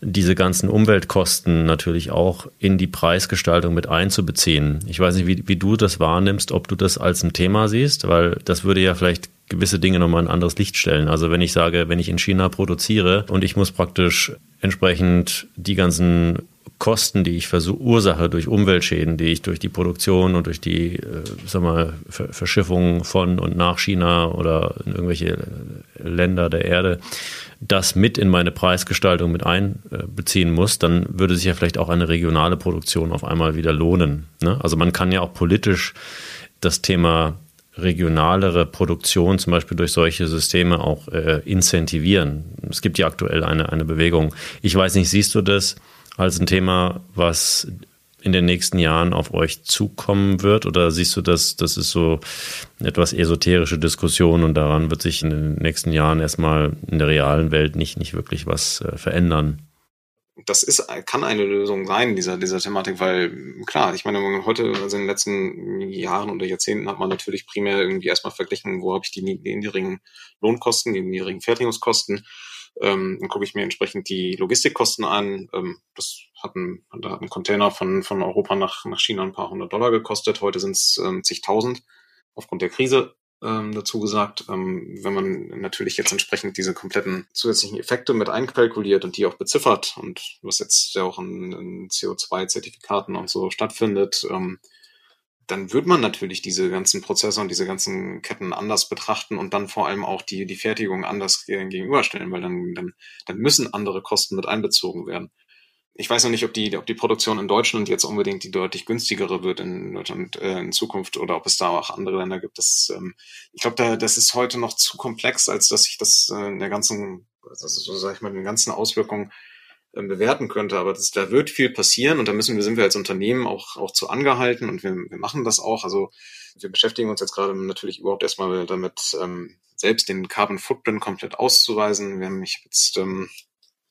diese ganzen Umweltkosten natürlich auch in die Preisgestaltung mit einzubeziehen. Ich weiß nicht, wie, wie du das wahrnimmst, ob du das als ein Thema siehst, weil das würde ja vielleicht gewisse Dinge nochmal in ein anderes Licht stellen. Also wenn ich sage, wenn ich in China produziere und ich muss praktisch entsprechend die ganzen Kosten, die ich verursache durch Umweltschäden, die ich durch die Produktion und durch die äh, sag mal, Verschiffung von und nach China oder in irgendwelche Länder der Erde, das mit in meine Preisgestaltung mit einbeziehen muss, dann würde sich ja vielleicht auch eine regionale Produktion auf einmal wieder lohnen. Ne? Also man kann ja auch politisch das Thema regionalere Produktion zum Beispiel durch solche Systeme auch äh, incentivieren. Es gibt ja aktuell eine, eine Bewegung. Ich weiß nicht, siehst du das als ein Thema, was in den nächsten Jahren auf euch zukommen wird? Oder siehst du das, das ist so etwas esoterische Diskussion und daran wird sich in den nächsten Jahren erstmal in der realen Welt nicht, nicht wirklich was äh, verändern? das ist, kann eine Lösung sein, dieser, dieser Thematik, weil klar, ich meine, heute, also in den letzten Jahren oder Jahrzehnten hat man natürlich primär irgendwie erstmal verglichen, wo habe ich die niedrigen Lohnkosten, die niedrigen Fertigungskosten. Ähm, dann gucke ich mir entsprechend die Logistikkosten an. Ähm, das hat ein, da hat ein Container von, von Europa nach, nach China ein paar hundert Dollar gekostet. Heute sind es ähm, zigtausend aufgrund der Krise ähm, dazu gesagt, ähm, wenn man natürlich jetzt entsprechend diese kompletten zusätzlichen Effekte mit einkalkuliert und die auch beziffert und was jetzt ja auch in, in CO2-Zertifikaten und so stattfindet, ähm, dann wird man natürlich diese ganzen Prozesse und diese ganzen Ketten anders betrachten und dann vor allem auch die, die Fertigung anders gegenüberstellen, weil dann, dann, dann müssen andere Kosten mit einbezogen werden ich weiß noch nicht, ob die, ob die Produktion in Deutschland jetzt unbedingt die deutlich günstigere wird in Deutschland äh, in Zukunft oder ob es da auch andere Länder gibt. Das, ähm, ich glaube, da, das ist heute noch zu komplex, als dass ich das äh, in der ganzen, also so sage ich mal, in den ganzen Auswirkungen bewerten könnte. Aber das, da wird viel passieren und da müssen wir, sind wir als Unternehmen auch, auch zu angehalten und wir, wir machen das auch. Also wir beschäftigen uns jetzt gerade natürlich überhaupt erstmal damit, ähm, selbst den Carbon Footprint komplett auszuweisen. Wir haben mich jetzt ähm,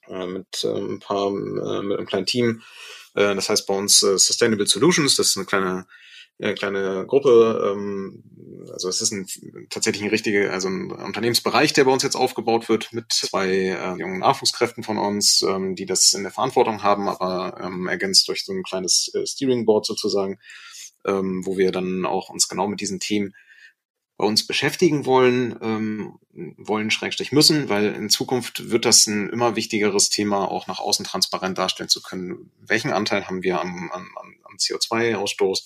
äh, mit äh, ein paar, äh, mit einem kleinen Team. Äh, das heißt bei uns äh, Sustainable Solutions, das ist eine kleine äh, kleine Gruppe, ähm, also es ist ein, tatsächlich ein richtiger, also ein Unternehmensbereich, der bei uns jetzt aufgebaut wird mit zwei äh, jungen Nachwuchskräften von uns, ähm, die das in der Verantwortung haben, aber ähm, ergänzt durch so ein kleines äh, Steering Board sozusagen, ähm, wo wir dann auch uns genau mit diesen Themen bei uns beschäftigen wollen, ähm, wollen Schrägstrich müssen, weil in Zukunft wird das ein immer wichtigeres Thema, auch nach außen transparent darstellen zu können. Welchen Anteil haben wir am, am, am CO2-Ausstoß?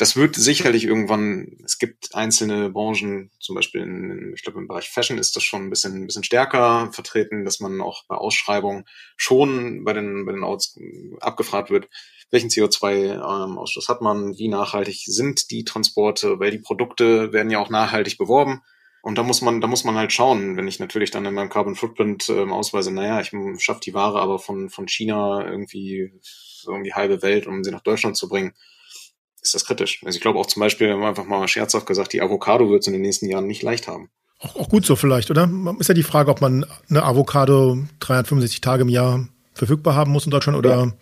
Das wird sicherlich irgendwann, es gibt einzelne Branchen, zum Beispiel in, ich glaube im Bereich Fashion ist das schon ein bisschen, ein bisschen stärker vertreten, dass man auch bei Ausschreibungen schon bei den, bei den Outs abgefragt wird, welchen CO2-Ausstoß hat man, wie nachhaltig sind die Transporte, weil die Produkte werden ja auch nachhaltig beworben. Und da muss man, da muss man halt schauen, wenn ich natürlich dann in meinem Carbon Footprint ähm, ausweise, naja, ich schaffe die Ware aber von, von China irgendwie die halbe Welt, um sie nach Deutschland zu bringen, ist das kritisch. Also ich glaube auch zum Beispiel, haben wir einfach mal scherzhaft gesagt, die Avocado wird es in den nächsten Jahren nicht leicht haben. Auch, auch gut so vielleicht, oder? Ist ja die Frage, ob man eine Avocado 365 Tage im Jahr verfügbar haben muss in Deutschland oder ja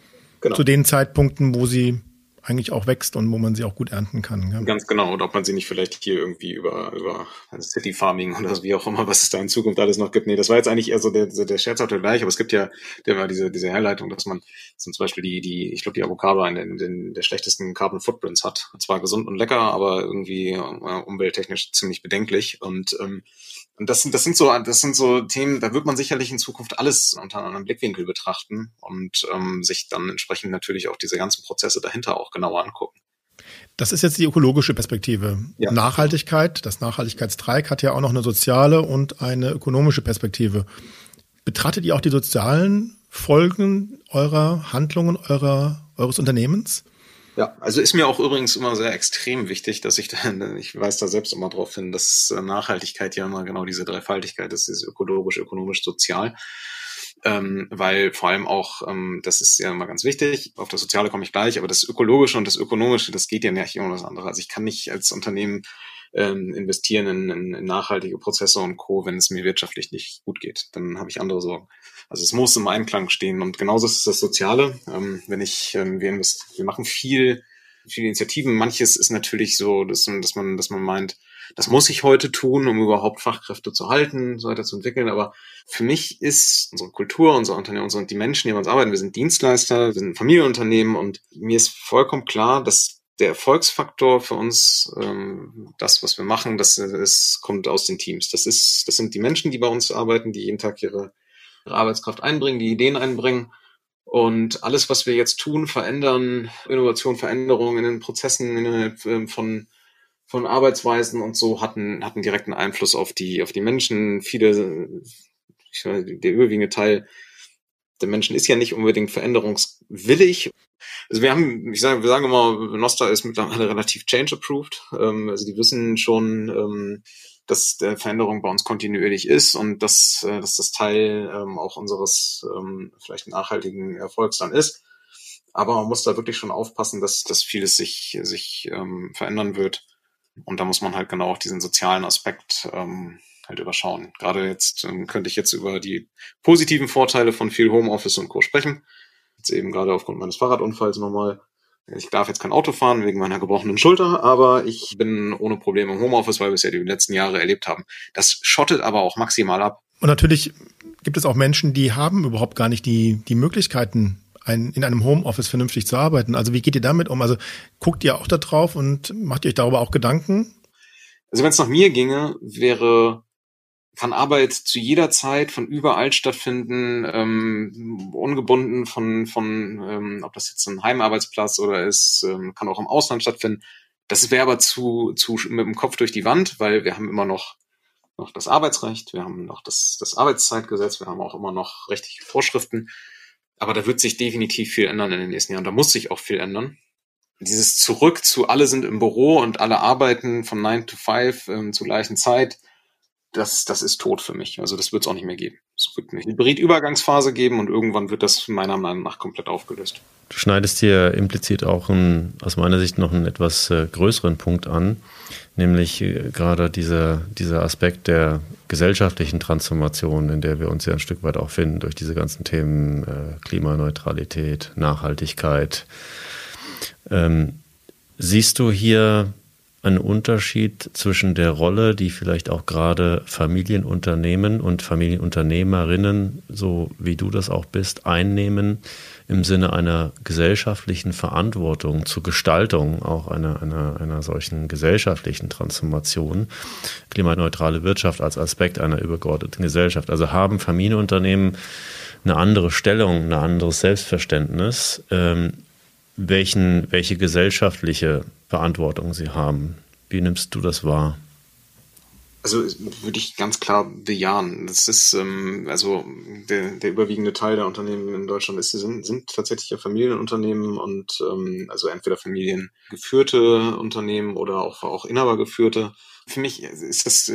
genau. zu den Zeitpunkten, wo sie eigentlich auch wächst und wo man sie auch gut ernten kann. Ja. Ganz genau. Und ob man sie nicht vielleicht hier irgendwie über, über City Farming oder wie auch immer, was es da in Zukunft alles noch gibt. Nee, das war jetzt eigentlich eher so der, der scherzhafte Gleich, aber es gibt ja, der war diese, diese Herleitung, dass man zum Beispiel die, die, ich glaube, die Avocado einen den, der schlechtesten Carbon Footprints hat. Zwar gesund und lecker, aber irgendwie äh, umwelttechnisch ziemlich bedenklich. Und ähm, und das sind, das sind so, das sind so Themen, da wird man sicherlich in Zukunft alles unter einem Blickwinkel betrachten und ähm, sich dann entsprechend natürlich auch diese ganzen Prozesse dahinter auch genauer angucken. Das ist jetzt die ökologische Perspektive. Ja. Nachhaltigkeit, das Nachhaltigkeitsdreieck hat ja auch noch eine soziale und eine ökonomische Perspektive. Betrachtet ihr auch die sozialen Folgen eurer Handlungen, eurer, eures Unternehmens? Ja, also ist mir auch übrigens immer sehr extrem wichtig, dass ich <laughs> da, ich weiß da selbst immer drauf hin, dass äh, Nachhaltigkeit ja immer genau diese Dreifaltigkeit ist, ist ökologisch, ökonomisch, sozial. Ähm, weil vor allem auch, ähm, das ist ja immer ganz wichtig, auf das Soziale komme ich gleich, aber das Ökologische und das Ökonomische, das geht ja nicht um was anderes. Also ich kann nicht als Unternehmen ähm, investieren in, in, in nachhaltige Prozesse und Co., wenn es mir wirtschaftlich nicht gut geht. Dann habe ich andere Sorgen. Also es muss im Einklang stehen. Und genauso ist es das Soziale. Ähm, wenn ich, ähm, wir, wir machen viel, viele Initiativen. Manches ist natürlich so, dass, dass man, dass man meint, das muss ich heute tun, um überhaupt Fachkräfte zu halten, so weiter zu entwickeln. Aber für mich ist unsere Kultur, unser Unternehmen, unsere, die Menschen, die bei uns arbeiten, wir sind Dienstleister, wir sind ein Familienunternehmen und mir ist vollkommen klar, dass der Erfolgsfaktor für uns, ähm, das, was wir machen, das ist, kommt aus den Teams. Das ist, das sind die Menschen, die bei uns arbeiten, die jeden Tag ihre, ihre Arbeitskraft einbringen, die Ideen einbringen. Und alles, was wir jetzt tun, verändern, Innovation, Veränderung in den Prozessen innerhalb ähm, von, von Arbeitsweisen und so hatten, hatten direkten Einfluss auf die, auf die Menschen. Viele, ich meine, der überwiegende Teil der Menschen ist ja nicht unbedingt veränderungswillig. Also wir haben, ich sage, wir sagen immer, Nosta ist mittlerweile relativ change-approved. Ähm, also die wissen schon, ähm, dass der Veränderung bei uns kontinuierlich ist und dass, äh, dass das Teil ähm, auch unseres ähm, vielleicht nachhaltigen Erfolgs dann ist. Aber man muss da wirklich schon aufpassen, dass, dass vieles sich, sich ähm, verändern wird. Und da muss man halt genau auch diesen sozialen Aspekt ähm, halt überschauen. Gerade jetzt ähm, könnte ich jetzt über die positiven Vorteile von viel Homeoffice und Co. sprechen. Jetzt eben gerade aufgrund meines Fahrradunfalls nochmal ich darf jetzt kein Auto fahren wegen meiner gebrochenen Schulter, aber ich bin ohne Probleme im Homeoffice, weil wir es ja die letzten Jahre erlebt haben. Das schottet aber auch maximal ab. Und natürlich gibt es auch Menschen, die haben überhaupt gar nicht die, die Möglichkeiten, ein, in einem Homeoffice vernünftig zu arbeiten. Also wie geht ihr damit um? Also guckt ihr auch da drauf und macht ihr euch darüber auch Gedanken? Also wenn es nach mir ginge, wäre kann Arbeit zu jeder Zeit von überall stattfinden, ähm, ungebunden von, von ähm, ob das jetzt ein Heimarbeitsplatz oder ist, ähm, kann auch im Ausland stattfinden. Das wäre aber zu, zu mit dem Kopf durch die Wand, weil wir haben immer noch, noch das Arbeitsrecht, wir haben noch das, das Arbeitszeitgesetz, wir haben auch immer noch rechtliche Vorschriften. Aber da wird sich definitiv viel ändern in den nächsten Jahren. Da muss sich auch viel ändern. Dieses Zurück zu alle sind im Büro und alle arbeiten von 9 to 5 ähm, zur gleichen Zeit, das, das ist tot für mich. Also das wird es auch nicht mehr geben. Es wird eine Hybrid-Übergangsphase geben und irgendwann wird das meiner Meinung nach komplett aufgelöst. Du schneidest hier implizit auch einen, aus meiner Sicht noch einen etwas äh, größeren Punkt an, nämlich äh, gerade dieser, dieser Aspekt der gesellschaftlichen Transformation, in der wir uns ja ein Stück weit auch finden, durch diese ganzen Themen äh, Klimaneutralität, Nachhaltigkeit. Ähm, siehst du hier ein Unterschied zwischen der Rolle, die vielleicht auch gerade Familienunternehmen und Familienunternehmerinnen, so wie du das auch bist, einnehmen im Sinne einer gesellschaftlichen Verantwortung zur Gestaltung auch einer, einer, einer solchen gesellschaftlichen Transformation, klimaneutrale Wirtschaft als Aspekt einer übergeordneten Gesellschaft. Also haben Familienunternehmen eine andere Stellung, ein anderes Selbstverständnis, ähm, welchen, welche gesellschaftliche Verantwortung sie haben. Wie nimmst du das wahr? Also würde ich ganz klar bejahen. Das ist ähm, also der, der überwiegende Teil der Unternehmen in Deutschland ist, sind, sind tatsächlich ja Familienunternehmen und ähm, also entweder familiengeführte Unternehmen oder auch, auch inhabergeführte für mich ist das,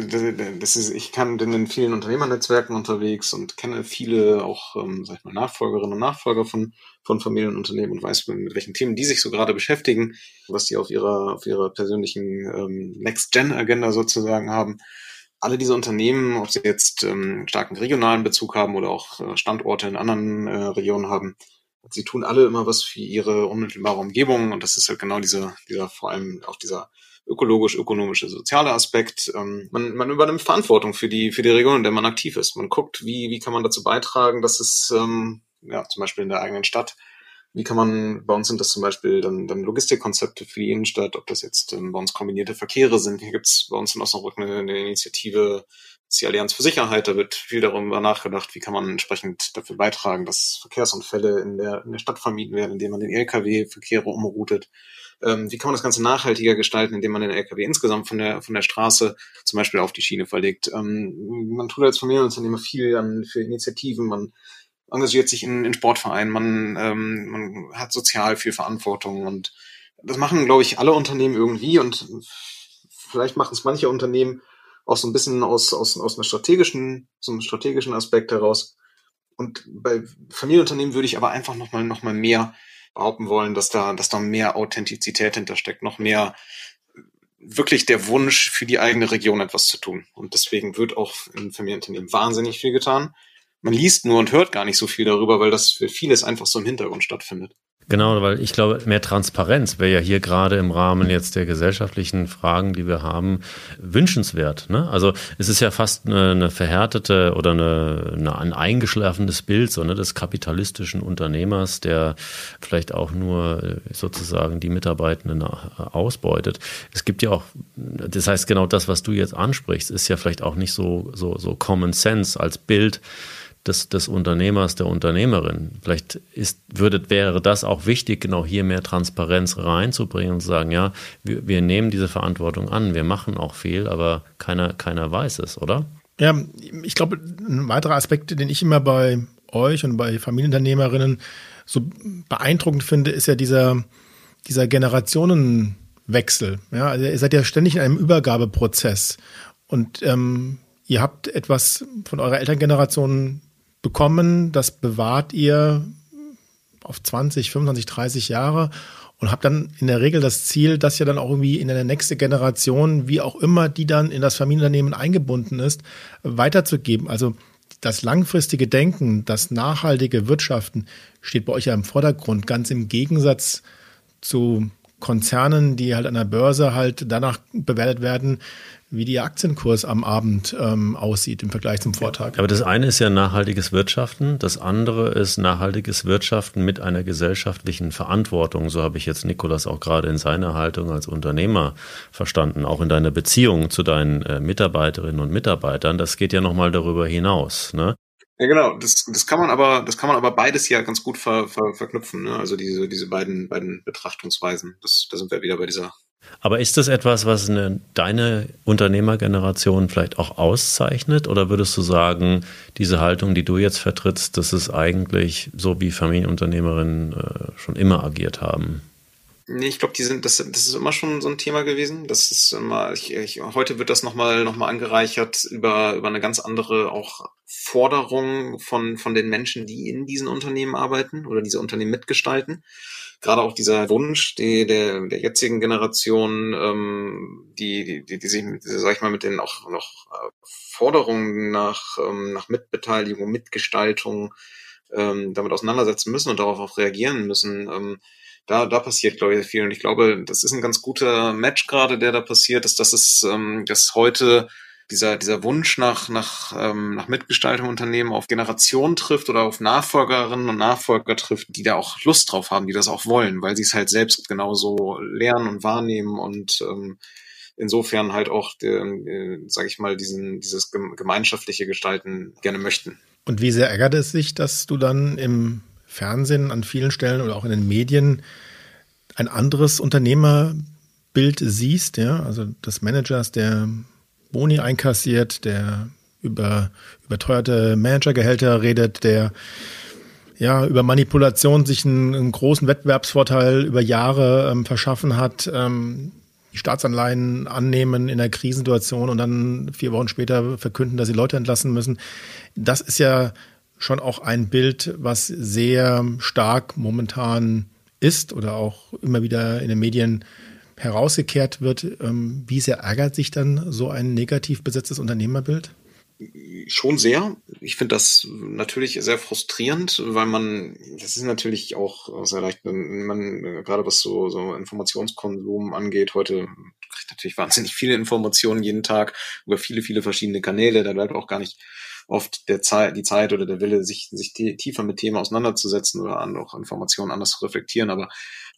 das ist, ich kann bin in vielen Unternehmernetzwerken unterwegs und kenne viele auch, ähm, sag ich mal, Nachfolgerinnen und Nachfolger von, von Familienunternehmen und weiß, mit welchen Themen die sich so gerade beschäftigen, was die auf ihrer, auf ihrer persönlichen ähm, Next-Gen-Agenda sozusagen haben. Alle diese Unternehmen, ob sie jetzt ähm, starken regionalen Bezug haben oder auch äh, Standorte in anderen äh, Regionen haben, sie tun alle immer was für ihre unmittelbare Umgebung und das ist halt genau dieser, dieser vor allem auch dieser ökologisch-ökonomische, soziale Aspekt. Ähm, man, man übernimmt Verantwortung für die, für die Region, in der man aktiv ist. Man guckt, wie, wie kann man dazu beitragen, dass es ähm, ja, zum Beispiel in der eigenen Stadt wie kann man, bei uns sind das zum Beispiel dann, dann Logistikkonzepte für die Innenstadt, ob das jetzt ähm, bei uns kombinierte Verkehre sind. Hier gibt's bei uns in Osnabrück eine, eine Initiative, die Allianz für Sicherheit, da wird viel darüber nachgedacht, wie kann man entsprechend dafür beitragen, dass Verkehrsunfälle in der, in der Stadt vermieden werden, indem man den Lkw-Verkehre umroutet. Ähm, wie kann man das Ganze nachhaltiger gestalten, indem man den Lkw insgesamt von der, von der Straße zum Beispiel auf die Schiene verlegt. Ähm, man tut als Familienunternehmer viel an, für Initiativen, man engagiert sich in, in Sportvereinen, man, ähm, man hat sozial viel Verantwortung und das machen, glaube ich, alle Unternehmen irgendwie und vielleicht machen es manche Unternehmen auch so ein bisschen aus, aus, aus einer strategischen, so einem strategischen Aspekt heraus. Und bei Familienunternehmen würde ich aber einfach nochmal noch mal mehr behaupten wollen, dass da, dass da mehr Authentizität hintersteckt, noch mehr wirklich der Wunsch für die eigene Region etwas zu tun. Und deswegen wird auch in Familienunternehmen wahnsinnig viel getan man liest nur und hört gar nicht so viel darüber, weil das für vieles einfach so im Hintergrund stattfindet. Genau, weil ich glaube, mehr Transparenz wäre ja hier gerade im Rahmen jetzt der gesellschaftlichen Fragen, die wir haben, wünschenswert. Ne? Also es ist ja fast eine, eine verhärtete oder eine, eine, ein eingeschlafenes Bild so, ne, des kapitalistischen Unternehmers, der vielleicht auch nur äh, sozusagen die Mitarbeitenden äh, ausbeutet. Es gibt ja auch, das heißt genau das, was du jetzt ansprichst, ist ja vielleicht auch nicht so, so, so Common Sense als Bild des, des Unternehmers, der Unternehmerin. Vielleicht ist, würde, wäre das auch wichtig, genau hier mehr Transparenz reinzubringen und zu sagen, ja, wir, wir nehmen diese Verantwortung an, wir machen auch viel, aber keiner, keiner weiß es, oder? Ja, ich glaube, ein weiterer Aspekt, den ich immer bei euch und bei Familienunternehmerinnen so beeindruckend finde, ist ja dieser, dieser Generationenwechsel. Ja, also ihr seid ja ständig in einem Übergabeprozess und ähm, ihr habt etwas von eurer Elterngeneration bekommen, das bewahrt ihr auf 20, 25, 30 Jahre und habt dann in der Regel das Ziel, dass ihr dann auch irgendwie in eine nächste Generation, wie auch immer die dann in das Familienunternehmen eingebunden ist, weiterzugeben. Also das langfristige Denken, das nachhaltige Wirtschaften steht bei euch ja im Vordergrund, ganz im Gegensatz zu Konzernen, die halt an der Börse halt danach bewertet werden, wie der Aktienkurs am Abend ähm, aussieht im Vergleich zum Vortag. Aber das eine ist ja nachhaltiges Wirtschaften, das andere ist nachhaltiges Wirtschaften mit einer gesellschaftlichen Verantwortung. So habe ich jetzt Nikolas auch gerade in seiner Haltung als Unternehmer verstanden, auch in deiner Beziehung zu deinen äh, Mitarbeiterinnen und Mitarbeitern. Das geht ja nochmal darüber hinaus. Ne? Ja, genau. Das, das kann man aber, das kann man aber beides ja ganz gut ver, ver, verknüpfen. Ne? Also diese, diese beiden, beiden Betrachtungsweisen. Das, da sind wir wieder bei dieser aber ist das etwas, was eine, deine Unternehmergeneration vielleicht auch auszeichnet? Oder würdest du sagen, diese Haltung, die du jetzt vertrittst, das ist eigentlich so, wie Familienunternehmerinnen äh, schon immer agiert haben? Nee, ich glaube, die sind, das, das ist immer schon so ein Thema gewesen. Das ist immer, ich, ich, heute wird das nochmal noch mal angereichert über, über eine ganz andere auch Forderung von, von den Menschen, die in diesen Unternehmen arbeiten oder diese Unternehmen mitgestalten gerade auch dieser Wunsch die, der, der jetzigen Generation, ähm, die, die, die, die sich, sag ich mal, mit den auch noch äh, Forderungen nach, ähm, nach Mitbeteiligung, Mitgestaltung ähm, damit auseinandersetzen müssen und darauf auch reagieren müssen. Ähm, da, da passiert, glaube ich, viel. Und ich glaube, das ist ein ganz guter Match gerade, der da passiert, ist, dass es, ähm, dass heute dieser, dieser Wunsch nach, nach, ähm, nach Mitgestaltung Unternehmen auf Generationen trifft oder auf Nachfolgerinnen und Nachfolger trifft, die da auch Lust drauf haben, die das auch wollen, weil sie es halt selbst genauso lernen und wahrnehmen und ähm, insofern halt auch, äh, sage ich mal, diesen, dieses gemeinschaftliche Gestalten gerne möchten. Und wie sehr ärgert es sich, dass du dann im Fernsehen an vielen Stellen oder auch in den Medien ein anderes Unternehmerbild siehst, ja, also des Managers, der Boni einkassiert, der über überteuerte Managergehälter redet, der ja über Manipulation sich einen, einen großen Wettbewerbsvorteil über Jahre ähm, verschaffen hat, ähm, die Staatsanleihen annehmen in einer Krisensituation und dann vier Wochen später verkünden, dass sie Leute entlassen müssen. Das ist ja schon auch ein Bild, was sehr stark momentan ist oder auch immer wieder in den Medien herausgekehrt wird, ähm, wie sehr ärgert sich dann so ein negativ besetztes Unternehmerbild? Schon sehr. Ich finde das natürlich sehr frustrierend, weil man, das ist natürlich auch sehr leicht, wenn man, gerade was so, so Informationskonsum angeht, heute kriegt natürlich <laughs> wahnsinnig viele Informationen jeden Tag über viele, viele verschiedene Kanäle, da bleibt auch gar nicht oft der Zeit, die Zeit oder der Wille, sich, sich tiefer mit Themen auseinanderzusetzen oder auch Informationen anders zu reflektieren. Aber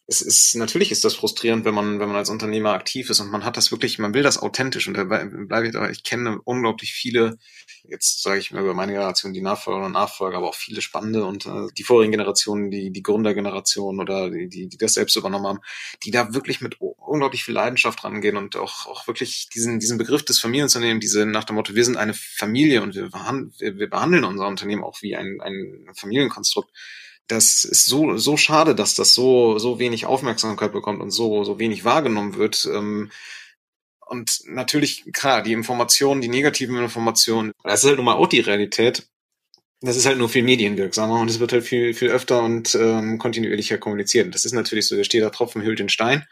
es ist natürlich ist das frustrierend, wenn man wenn man als Unternehmer aktiv ist und man hat das wirklich, man will das authentisch und dabei bleibe ich da. Ich kenne unglaublich viele, jetzt sage ich mal über meine Generation die Nachfolger und Nachfolger, aber auch viele spannende und äh, die vorigen Generationen, die die Gründergeneration oder die, die die das selbst übernommen haben, die da wirklich mit unglaublich viel Leidenschaft rangehen und auch auch wirklich diesen diesen Begriff des Familienunternehmens, diese nach dem Motto, wir sind eine Familie und wir, wir, wir behandeln unser Unternehmen auch wie ein ein Familienkonstrukt das ist so, so schade, dass das so, so wenig Aufmerksamkeit bekommt und so, so wenig wahrgenommen wird. Ähm, und natürlich, klar, die Informationen, die negativen Informationen, das ist halt nun mal auch die Realität. Das ist halt nur viel medienwirksamer und es wird halt viel, viel öfter und ähm, kontinuierlicher kommuniziert. Das ist natürlich so, der steht da Tropfen hüllt den Stein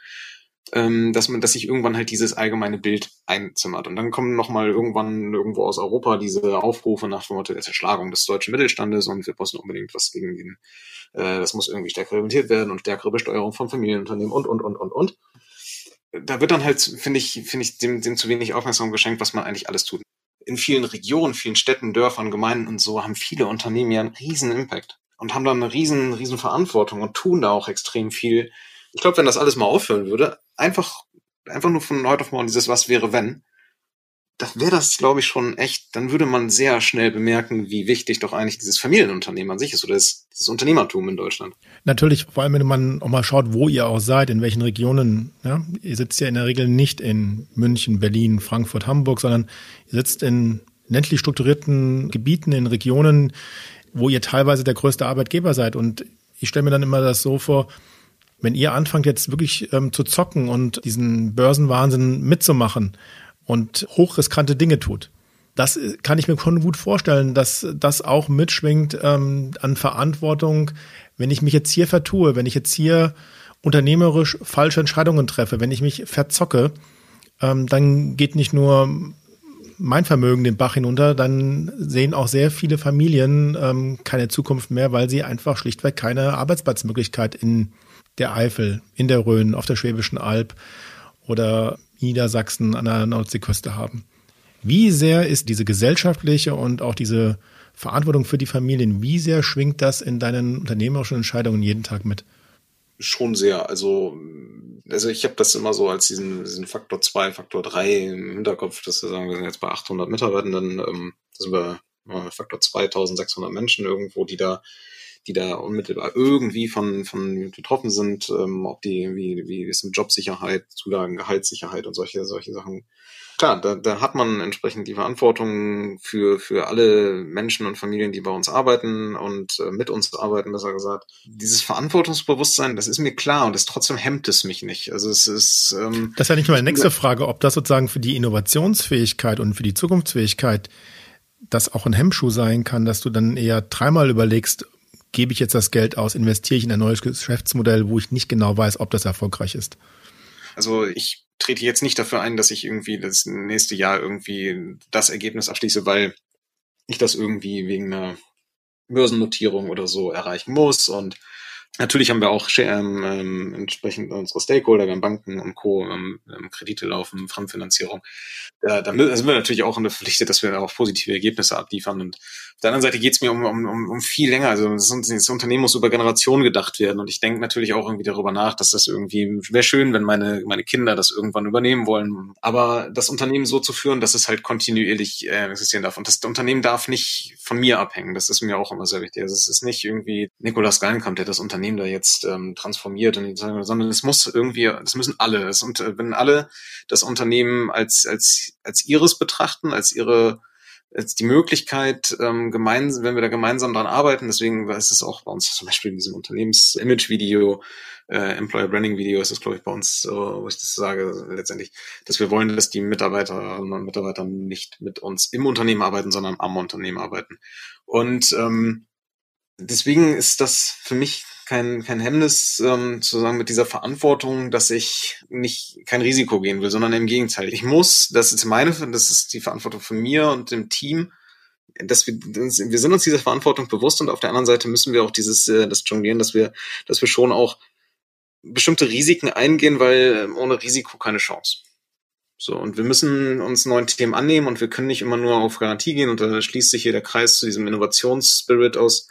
ähm, dass man, dass sich irgendwann halt dieses allgemeine Bild einzimmert. Und dann kommen nochmal irgendwann irgendwo aus Europa diese Aufrufe nach dem Motto der Zerschlagung des deutschen Mittelstandes und wir müssen unbedingt was gegen den, äh, das muss irgendwie stärker reglementiert werden und stärkere Besteuerung von Familienunternehmen und, und, und, und, und. Da wird dann halt, finde ich, finde ich, dem, dem zu wenig Aufmerksamkeit geschenkt, was man eigentlich alles tut. In vielen Regionen, vielen Städten, Dörfern, Gemeinden und so haben viele Unternehmen ja einen riesen Impact und haben da eine riesen, riesen Verantwortung und tun da auch extrem viel. Ich glaube, wenn das alles mal aufhören würde, einfach, einfach nur von heute auf morgen dieses Was wäre wenn, das wäre das, glaube ich, schon echt, dann würde man sehr schnell bemerken, wie wichtig doch eigentlich dieses Familienunternehmen an sich ist oder das, dieses Unternehmertum in Deutschland. Natürlich, vor allem wenn man auch mal schaut, wo ihr auch seid, in welchen Regionen. Ja? Ihr sitzt ja in der Regel nicht in München, Berlin, Frankfurt, Hamburg, sondern ihr sitzt in ländlich strukturierten Gebieten, in Regionen, wo ihr teilweise der größte Arbeitgeber seid. Und ich stelle mir dann immer das so vor, wenn ihr anfangt jetzt wirklich ähm, zu zocken und diesen Börsenwahnsinn mitzumachen und hochriskante Dinge tut, das äh, kann ich mir schon gut vorstellen, dass das auch mitschwingt ähm, an Verantwortung, wenn ich mich jetzt hier vertue, wenn ich jetzt hier unternehmerisch falsche Entscheidungen treffe, wenn ich mich verzocke, ähm, dann geht nicht nur mein Vermögen den Bach hinunter, dann sehen auch sehr viele Familien ähm, keine Zukunft mehr, weil sie einfach schlichtweg keine Arbeitsplatzmöglichkeit in der Eifel, in der Rhön, auf der Schwäbischen Alb oder Niedersachsen an der Nordseeküste haben. Wie sehr ist diese gesellschaftliche und auch diese Verantwortung für die Familien, wie sehr schwingt das in deinen unternehmerischen Entscheidungen jeden Tag mit? Schon sehr. Also, also ich habe das immer so als diesen, diesen Faktor 2, Faktor 3 im Hinterkopf, dass wir sagen, wir sind jetzt bei 800 Mitarbeitenden, ähm, sind wir Faktor 2600 Menschen irgendwo, die da die da unmittelbar irgendwie von, von betroffen sind, ähm, ob die, wie, wie ist mit Jobsicherheit, Zulagen, Gehaltssicherheit und solche, solche Sachen. Klar, da, da hat man entsprechend die Verantwortung für, für alle Menschen und Familien, die bei uns arbeiten und äh, mit uns arbeiten, besser gesagt. Dieses Verantwortungsbewusstsein, das ist mir klar und es trotzdem hemmt es mich nicht. Also es ist. Ähm, das ist ja nicht meine nächste Frage, ob das sozusagen für die Innovationsfähigkeit und für die Zukunftsfähigkeit das auch ein Hemmschuh sein kann, dass du dann eher dreimal überlegst, gebe ich jetzt das Geld aus, investiere ich in ein neues Geschäftsmodell, wo ich nicht genau weiß, ob das erfolgreich ist? Also ich trete jetzt nicht dafür ein, dass ich irgendwie das nächste Jahr irgendwie das Ergebnis abschließe, weil ich das irgendwie wegen einer Börsennotierung oder so erreichen muss und Natürlich haben wir auch ähm, ähm, entsprechend unsere Stakeholder, wir haben Banken und Co., ähm, Kredite laufen, Fremdfinanzierung. Da, da sind wir natürlich auch in der Pflicht, dass wir auch positive Ergebnisse abliefern. Und auf der anderen Seite geht es mir um, um, um, viel länger. Also das, das Unternehmen muss über Generationen gedacht werden. Und ich denke natürlich auch irgendwie darüber nach, dass das irgendwie wäre schön, wenn meine, meine Kinder das irgendwann übernehmen wollen. Aber das Unternehmen so zu führen, dass es halt kontinuierlich äh, existieren darf. Und das Unternehmen darf nicht von mir abhängen. Das ist mir auch immer sehr wichtig. Also es ist nicht irgendwie Nikolaus Gallenkamp, der das Unternehmen Unternehmen da jetzt ähm, transformiert und sondern es muss irgendwie, das müssen alle. Das, und äh, wenn alle das Unternehmen als als als ihres betrachten, als ihre als die Möglichkeit, ähm, gemeinsam, wenn wir da gemeinsam dran arbeiten, deswegen ist es auch bei uns zum Beispiel in diesem Unternehmens-Image-Video, äh, Employer Branding-Video ist es, glaube ich, bei uns, äh, wo ich das sage, letztendlich, dass wir wollen, dass die Mitarbeiterinnen und Mitarbeiter nicht mit uns im Unternehmen arbeiten, sondern am Unternehmen arbeiten. Und ähm, deswegen ist das für mich kein, kein Hemmnis, ähm, zu sagen, mit dieser Verantwortung, dass ich nicht kein Risiko gehen will, sondern im Gegenteil. Ich muss, das ist meine, das ist die Verantwortung von mir und dem Team, dass wir, wir sind uns dieser Verantwortung bewusst und auf der anderen Seite müssen wir auch dieses, äh, das jonglieren, dass wir, dass wir schon auch bestimmte Risiken eingehen, weil ähm, ohne Risiko keine Chance. So, und wir müssen uns neuen Themen annehmen und wir können nicht immer nur auf Garantie gehen und da schließt sich hier der Kreis zu diesem Innovationsspirit aus,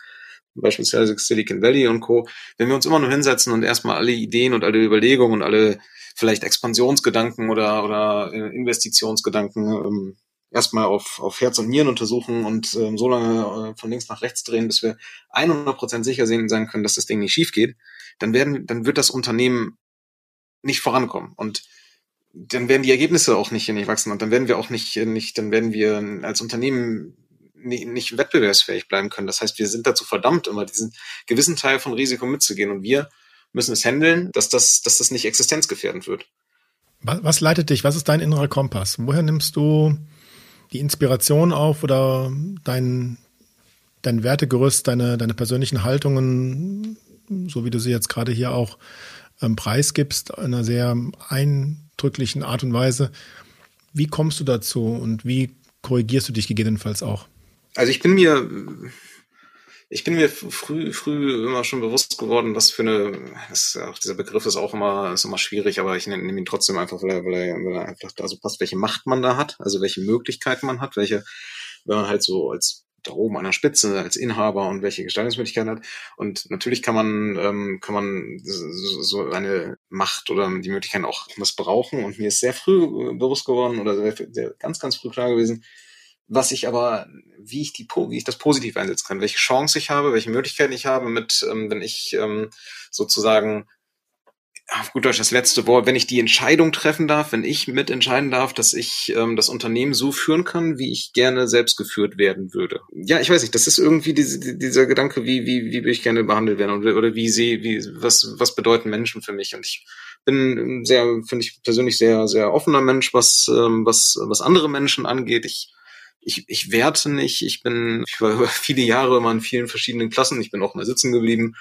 beispielsweise Silicon Valley und Co., wenn wir uns immer nur hinsetzen und erstmal alle Ideen und alle Überlegungen und alle vielleicht Expansionsgedanken oder, oder äh, Investitionsgedanken ähm, erstmal auf, auf Herz und Nieren untersuchen und ähm, so lange äh, von links nach rechts drehen, bis wir 100% sicher sein können, dass das Ding nicht schief geht, dann werden, dann wird das Unternehmen nicht vorankommen und dann werden die Ergebnisse auch nicht, nicht wachsen und dann werden wir auch nicht, nicht, dann werden wir als Unternehmen nicht, wettbewerbsfähig bleiben können. Das heißt, wir sind dazu verdammt, immer diesen gewissen Teil von Risiko mitzugehen und wir müssen es handeln, dass das, dass das nicht existenzgefährdend wird. Was, was leitet dich? Was ist dein innerer Kompass? Woher nimmst du die Inspiration auf oder dein, dein Wertegerüst, deine, deine persönlichen Haltungen, so wie du sie jetzt gerade hier auch ähm, preisgibst, in einer sehr eindrücklichen Art und Weise? Wie kommst du dazu und wie korrigierst du dich gegebenenfalls auch? Also ich bin mir, ich bin mir früh, früh immer schon bewusst geworden, dass für eine, das auch, dieser Begriff ist auch immer, ist immer schwierig, aber ich nehme ihn trotzdem einfach, weil er, weil er, weil er einfach da so passt, welche Macht man da hat, also welche Möglichkeiten man hat, welche, wenn man halt so als da oben an der Spitze als Inhaber und welche Gestaltungsmöglichkeiten hat. Und natürlich kann man, ähm, kann man so eine Macht oder die Möglichkeiten auch missbrauchen. Und mir ist sehr früh äh, bewusst geworden oder sehr, sehr, ganz, ganz früh klar gewesen, was ich aber, wie ich die, wie ich das positiv einsetzen kann, welche Chance ich habe, welche Möglichkeiten ich habe mit, ähm, wenn ich ähm, sozusagen auf gut Deutsch das letzte Wort, wenn ich die Entscheidung treffen darf, wenn ich mitentscheiden darf, dass ich ähm, das Unternehmen so führen kann, wie ich gerne selbst geführt werden würde. Ja, ich weiß nicht, das ist irgendwie diese, dieser Gedanke, wie, wie, wie will ich gerne behandelt werden oder, wie sie, wie, was, was bedeuten Menschen für mich? Und ich bin sehr, finde ich persönlich sehr, sehr offener Mensch, was, was, was andere Menschen angeht. Ich ich, ich werte nicht. Ich bin, ich war über viele Jahre immer in vielen verschiedenen Klassen. Ich bin auch mal sitzen geblieben.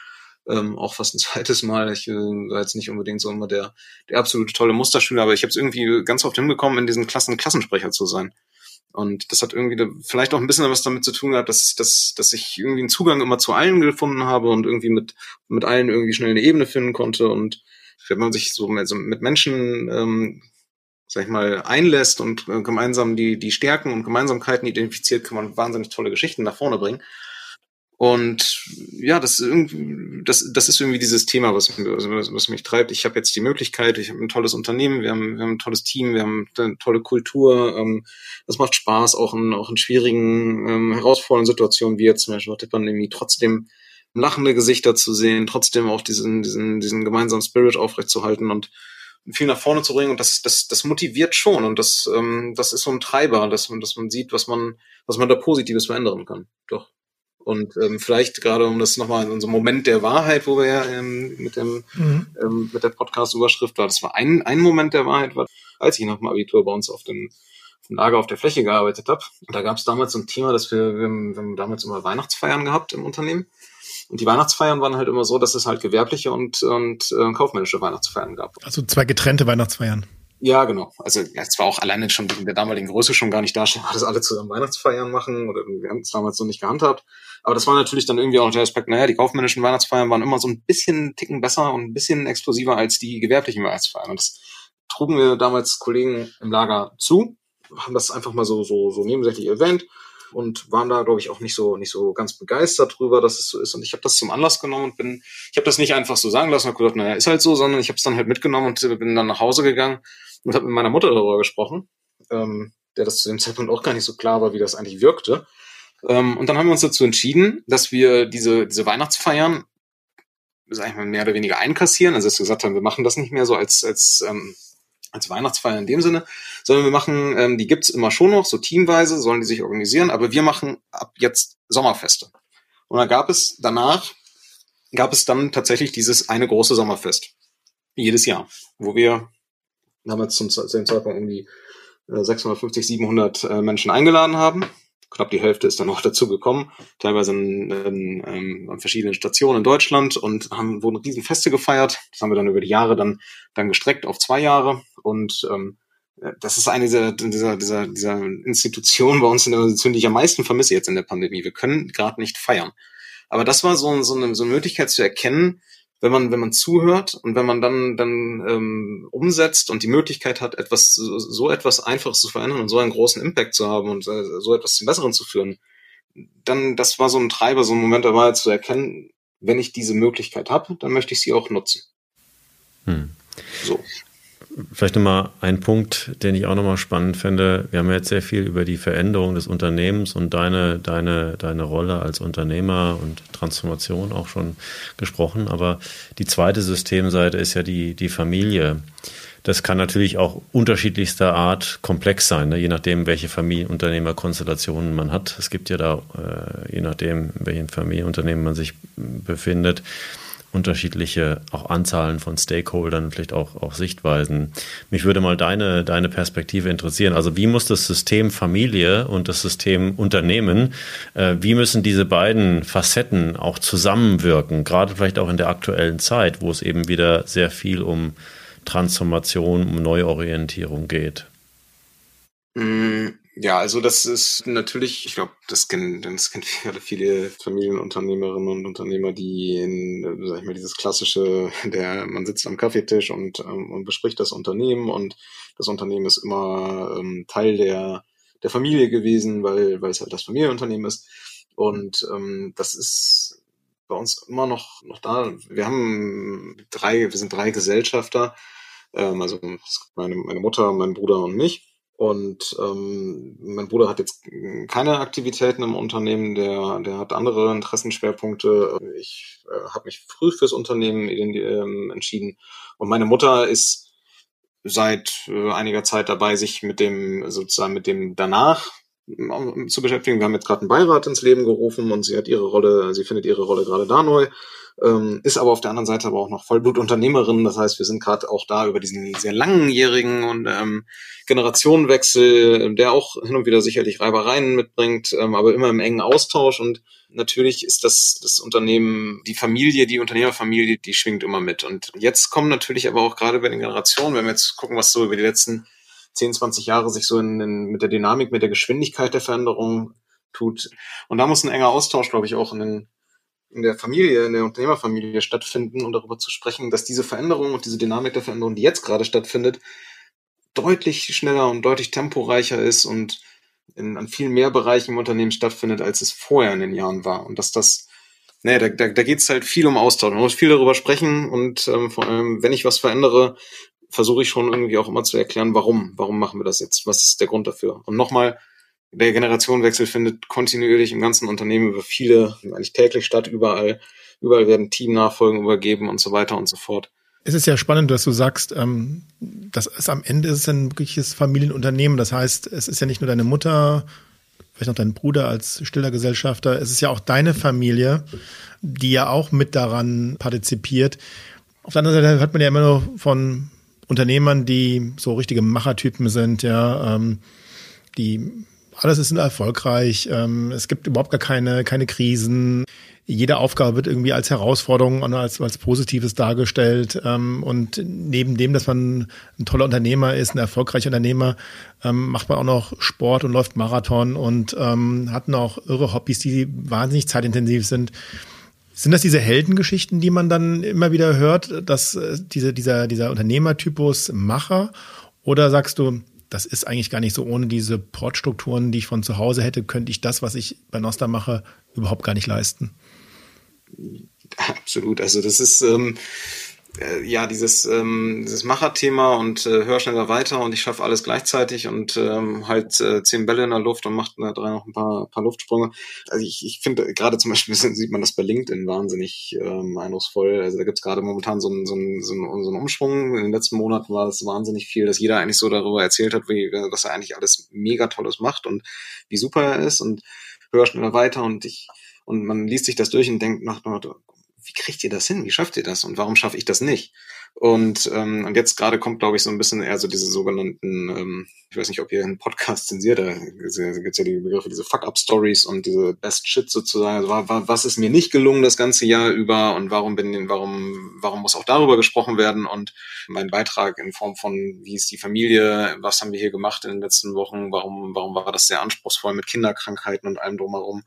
Ähm, auch fast ein <laughs> zweites Mal. Ich äh, war jetzt nicht unbedingt so immer der, der absolute tolle Musterschüler, aber ich habe es irgendwie ganz oft hinbekommen, in diesen Klassen Klassensprecher zu sein. Und das hat irgendwie vielleicht auch ein bisschen was damit zu tun gehabt, dass, dass, dass ich irgendwie einen Zugang immer zu allen gefunden habe und irgendwie mit, mit allen irgendwie schnell eine Ebene finden konnte. Und wenn man sich so mit, so mit Menschen ähm, sag ich mal, einlässt und äh, gemeinsam die, die Stärken und Gemeinsamkeiten identifiziert, kann man wahnsinnig tolle Geschichten nach vorne bringen. Und ja, das, irgendwie, das, das ist irgendwie dieses Thema, was, was, was mich treibt. Ich habe jetzt die Möglichkeit, ich habe ein tolles Unternehmen, wir haben, wir haben ein tolles Team, wir haben eine tolle Kultur. Ähm, das macht Spaß, auch in, auch in schwierigen, ähm, herausfordernden Situationen, wie jetzt zum Beispiel auch die Pandemie, trotzdem lachende Gesichter zu sehen, trotzdem auch diesen, diesen, diesen gemeinsamen Spirit aufrechtzuerhalten und viel nach vorne zu bringen und das, das, das motiviert schon und das, ähm, das ist so ein Treiber, dass man, dass man sieht, was man, was man da Positives verändern kann. Doch. Und ähm, vielleicht gerade um das nochmal in unserem Moment der Wahrheit, wo wir ja ähm, mit dem mhm. ähm, mit der Podcast-Überschrift war, das war ein, ein Moment der Wahrheit, war, als ich nach dem Abitur bei uns auf dem, dem Lager auf der Fläche gearbeitet habe. Und da gab es damals so ein Thema, dass wir, wir, wir haben damals immer Weihnachtsfeiern gehabt im Unternehmen. Und die Weihnachtsfeiern waren halt immer so, dass es halt gewerbliche und, und äh, kaufmännische Weihnachtsfeiern gab. Also zwei getrennte Weihnachtsfeiern. Ja, genau. Also ja, es war auch alleine schon wegen der damaligen Größe schon gar nicht darstellen, <laughs> dass alle zusammen Weihnachtsfeiern machen oder wir haben es damals so nicht gehandhabt. Aber das war natürlich dann irgendwie auch der Aspekt, naja, die kaufmännischen Weihnachtsfeiern waren immer so ein bisschen Ticken besser und ein bisschen explosiver als die gewerblichen Weihnachtsfeiern. Und das trugen wir damals Kollegen im Lager zu, haben das einfach mal so, so, so nebensächlich erwähnt und waren da, glaube ich, auch nicht so nicht so ganz begeistert drüber, dass es so ist. Und ich habe das zum Anlass genommen und bin, ich habe das nicht einfach so sagen lassen und gesagt, naja, ist halt so, sondern ich habe es dann halt mitgenommen und bin dann nach Hause gegangen und habe mit meiner Mutter darüber gesprochen, ähm, der das zu dem Zeitpunkt auch gar nicht so klar war, wie das eigentlich wirkte. Ähm, und dann haben wir uns dazu entschieden, dass wir diese, diese Weihnachtsfeiern, sag ich mal, mehr oder weniger einkassieren. Also dass wir gesagt haben, wir machen das nicht mehr so als, als ähm, als Weihnachtsfeier in dem Sinne, sondern wir machen, ähm, die gibt's immer schon noch, so teamweise sollen die sich organisieren, aber wir machen ab jetzt Sommerfeste. Und dann gab es danach, gab es dann tatsächlich dieses eine große Sommerfest. Jedes Jahr, wo wir damals zum, zu dem Zeitpunkt irgendwie 650, äh, 700 äh, Menschen eingeladen haben knapp die Hälfte ist dann auch <laughs> dazu gekommen, teilweise in, in, in, an verschiedenen Stationen in Deutschland und haben wurden Riesenfeste gefeiert. Das haben wir dann über die Jahre dann dann gestreckt auf zwei Jahre und ähm, das ist eine dieser, dieser, dieser, dieser Institutionen bei uns in der Organisation, die ich am meisten vermisse jetzt in der Pandemie. Wir können gerade nicht feiern. Aber das war so, so, eine, so eine Möglichkeit zu erkennen, wenn man, wenn man zuhört und wenn man dann, dann ähm, umsetzt und die Möglichkeit hat, etwas, so, etwas Einfaches zu verändern und so einen großen Impact zu haben und äh, so etwas zum Besseren zu führen, dann, das war so ein Treiber, so ein Moment dabei zu erkennen, wenn ich diese Möglichkeit habe, dann möchte ich sie auch nutzen. Hm. So. Vielleicht nochmal ein Punkt, den ich auch nochmal spannend finde. Wir haben jetzt sehr viel über die Veränderung des Unternehmens und deine, deine, deine Rolle als Unternehmer und Transformation auch schon gesprochen. Aber die zweite Systemseite ist ja die, die Familie. Das kann natürlich auch unterschiedlichster Art komplex sein, ne? je nachdem, welche Familienunternehmerkonstellationen man hat. Es gibt ja da, äh, je nachdem, in welchem Familienunternehmen man sich befindet, unterschiedliche auch Anzahlen von Stakeholdern, vielleicht auch, auch Sichtweisen. Mich würde mal deine, deine Perspektive interessieren. Also wie muss das System Familie und das System Unternehmen, äh, wie müssen diese beiden Facetten auch zusammenwirken, gerade vielleicht auch in der aktuellen Zeit, wo es eben wieder sehr viel um Transformation, um Neuorientierung geht? Mm, ja, also das ist natürlich, ich glaube, das kennen, das kennen <laughs> viele, viele Familienunternehmerinnen und Unternehmer, die in, sag ich mal, dieses klassische, der man sitzt am Kaffeetisch und, ähm, und bespricht das Unternehmen und das Unternehmen ist immer ähm, Teil der der Familie gewesen, weil weil es halt das Familienunternehmen ist. Und ähm, das ist bei uns immer noch, noch da. Wir haben drei, wir sind drei Gesellschafter, ähm, also meine, meine Mutter, mein Bruder und mich. Und ähm, mein Bruder hat jetzt keine Aktivitäten im Unternehmen, der, der hat andere Interessenschwerpunkte. Ich äh, habe mich früh fürs Unternehmen ähm, entschieden. Und meine Mutter ist seit äh, einiger Zeit dabei, sich mit dem sozusagen mit dem danach zu beschäftigen. Wir haben jetzt gerade einen Beirat ins Leben gerufen und sie hat ihre Rolle, sie findet ihre Rolle gerade da neu ähm, ist aber auf der anderen Seite aber auch noch Vollblutunternehmerin. Das heißt, wir sind gerade auch da über diesen sehr langjährigen und ähm, Generationenwechsel, der auch hin und wieder sicherlich Reibereien mitbringt, ähm, aber immer im engen Austausch. Und natürlich ist das, das Unternehmen, die Familie, die Unternehmerfamilie, die schwingt immer mit. Und jetzt kommen natürlich aber auch gerade bei den Generationen, wenn wir jetzt gucken, was so über die letzten 10, 20 Jahre sich so in, in, mit der Dynamik, mit der Geschwindigkeit der Veränderung tut. Und da muss ein enger Austausch, glaube ich, auch in den in der Familie, in der Unternehmerfamilie stattfinden und darüber zu sprechen, dass diese Veränderung und diese Dynamik der Veränderung, die jetzt gerade stattfindet, deutlich schneller und deutlich temporeicher ist und in, an viel mehr Bereichen im Unternehmen stattfindet, als es vorher in den Jahren war. Und dass das, naja, da, da, da geht es halt viel um Austausch. Man muss viel darüber sprechen und ähm, vor allem, wenn ich was verändere, versuche ich schon irgendwie auch immer zu erklären, warum. Warum machen wir das jetzt? Was ist der Grund dafür? Und nochmal, der Generationenwechsel findet kontinuierlich im ganzen Unternehmen über viele, eigentlich täglich statt, überall. Überall werden Teamnachfolgen übergeben und so weiter und so fort. Es ist ja spannend, dass du sagst, ähm, dass es am Ende ist ein wirkliches Familienunternehmen. Das heißt, es ist ja nicht nur deine Mutter, vielleicht noch dein Bruder als stiller Gesellschafter. Es ist ja auch deine Familie, die ja auch mit daran partizipiert. Auf der anderen Seite hört man ja immer nur von Unternehmern, die so richtige Machertypen sind, ja, ähm, die alles ist erfolgreich, ähm, es gibt überhaupt gar keine, keine Krisen. Jede Aufgabe wird irgendwie als Herausforderung und als, als Positives dargestellt. Ähm, und neben dem, dass man ein toller Unternehmer ist, ein erfolgreicher Unternehmer, ähm, macht man auch noch Sport und läuft Marathon und ähm, hat noch irre Hobbys, die wahnsinnig zeitintensiv sind. Sind das diese Heldengeschichten, die man dann immer wieder hört, dass äh, diese, dieser, dieser Unternehmertypus Macher? Oder sagst du, das ist eigentlich gar nicht so. Ohne diese Portstrukturen, die ich von zu Hause hätte, könnte ich das, was ich bei Nosta mache, überhaupt gar nicht leisten. Absolut. Also das ist, ähm, äh, ja, dieses, ähm, dieses Macherthema und äh, hör schneller weiter und ich schaffe alles gleichzeitig und ähm, halt äh, zehn Bälle in der Luft und macht da drei noch ein paar, paar Luftsprünge. Also ich, ich finde, gerade zum Beispiel <laughs> sieht man das bei LinkedIn wahnsinnig ähm, eindrucksvoll. Also da gibt's gerade momentan so einen, so, einen, so, einen, so einen Umschwung. In den letzten Monaten war es wahnsinnig viel, dass jeder eigentlich so darüber erzählt hat, wie, was er eigentlich alles mega Tolles macht und wie super er ist und hör schneller weiter und ich und man liest sich das durch und denkt nach, wie kriegt ihr das hin? Wie schafft ihr das? Und warum schaffe ich das nicht? Und, ähm, und jetzt gerade kommt, glaube ich, so ein bisschen eher so diese sogenannten, ähm, ich weiß nicht, ob ihr einen Podcast zensiert, da gibt's ja die Begriffe, diese Fuck-Up-Stories und diese Best Shit sozusagen. Also, war, war, was ist mir nicht gelungen das ganze Jahr über und warum bin, warum, warum muss auch darüber gesprochen werden? Und mein Beitrag in Form von, wie ist die Familie, was haben wir hier gemacht in den letzten Wochen, warum, warum war das sehr anspruchsvoll mit Kinderkrankheiten und allem drumherum?